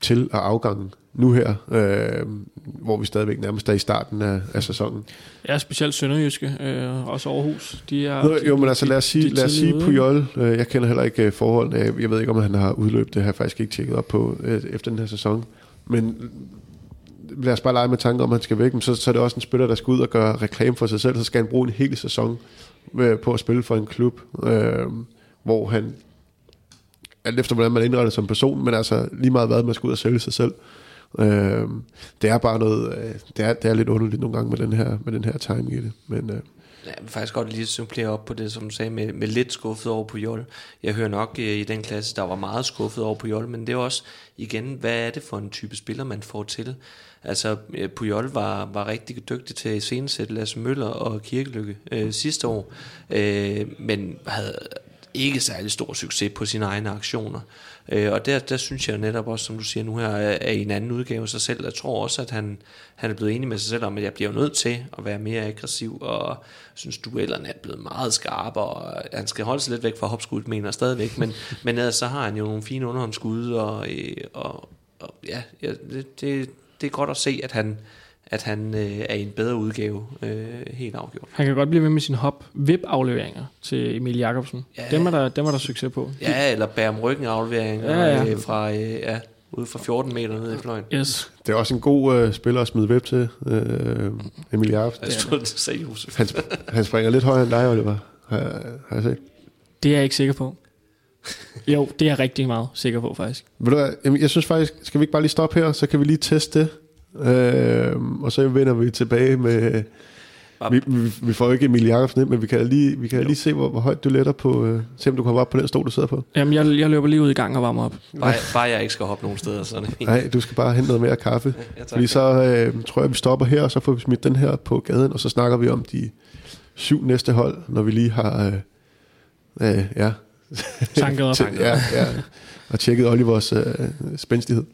til- og afgangen nu her, øh, hvor vi stadigvæk nærmest er i starten af, af sæsonen. Ja, specielt Sønderjyske, øh, også Aarhus. De er, Nå, jo, men altså lad os sige, lad os sige Puyol, øh, jeg kender heller ikke øh, forholdene, jeg, jeg ved ikke, om han har udløbet, det har jeg faktisk ikke tjekket op på øh, efter den her sæson, men lad os bare lege med tanken om, at han skal væk, men så, så er det også en spiller, der skal ud og gøre reklame for sig selv, så skal han bruge en hel sæson øh, på at spille for en klub, øh, hvor han, alt efter hvordan man indretter som person, men altså lige meget hvad, man skal ud og sælge sig selv. Øh, det er bare noget, øh, det, er, det er lidt underligt nogle gange med den her, med den her timing i det, men øh, jeg vil faktisk godt lige supplere op på det, som du sagde, med, med lidt skuffet over på Jol. Jeg hører nok i, i den klasse, der var meget skuffet over på Jol, men det er også, igen, hvad er det for en type spiller, man får til? Altså, øh, Pujol var, var rigtig dygtig til at iscenesætte Lasse Møller og Kirkelykke øh, sidste år, øh, men havde ikke særlig stor succes på sine egne aktioner. Øh, og der, der synes jeg netop også, som du siger nu her, er, i en anden udgave af sig selv. Jeg tror også, at han, han er blevet enig med sig selv om, at jeg bliver nødt til at være mere aggressiv, og synes duellerne er blevet meget skarpe, og han skal holde sig lidt væk fra hopskud, mener stadigvæk, men, men ellers så har han jo nogle fine underhåndsskud, og, øh, og, og ja det, det, det er godt at se, at han, at han øh, er i en bedre udgave, øh, helt afgjort. Han kan godt blive ved med sin hop vip afleveringer til Emil Jakobsen. Ja. Dem, er der, dem er der succes på. Ja, eller bære om ryggen aflevering, Ja, ja. Øh, fra, øh, ja, ude fra 14 meter ned i fløjen. Yes. det er også en god øh, spiller at smide web til, øh, Emil Jacobsen. Jeg troede, det sagde Josef. Han, han springer lidt højere end dig, Oliver. Har, har jeg set. Det er jeg ikke sikker på. Jo, det er jeg rigtig meget sikker på, faktisk. Ved du hvad, jeg synes faktisk, skal vi ikke bare lige stoppe her, så kan vi lige teste det. Øh, og så vender vi tilbage med... Vi, vi, vi får jo ikke Emil Jacobsen ind, men vi kan lige, vi kan lige se, hvor, hvor højt du letter på... Øh, se om du kommer op på den stol, du sidder på. Jamen, jeg, jeg løber lige ud i gang og varmer op. Bare, bare jeg ikke skal hoppe nogen steder, så er det fint. Nej, du skal bare hente noget mere kaffe. Ja, tak. Fordi så øh, tror jeg, vi stopper her, og så får vi smidt den her på gaden, og så snakker vi om de syv næste hold, når vi lige har... Øh, øh, ja, Tanket op. ja, ja, og tjekket Olivers øh, spændstighed.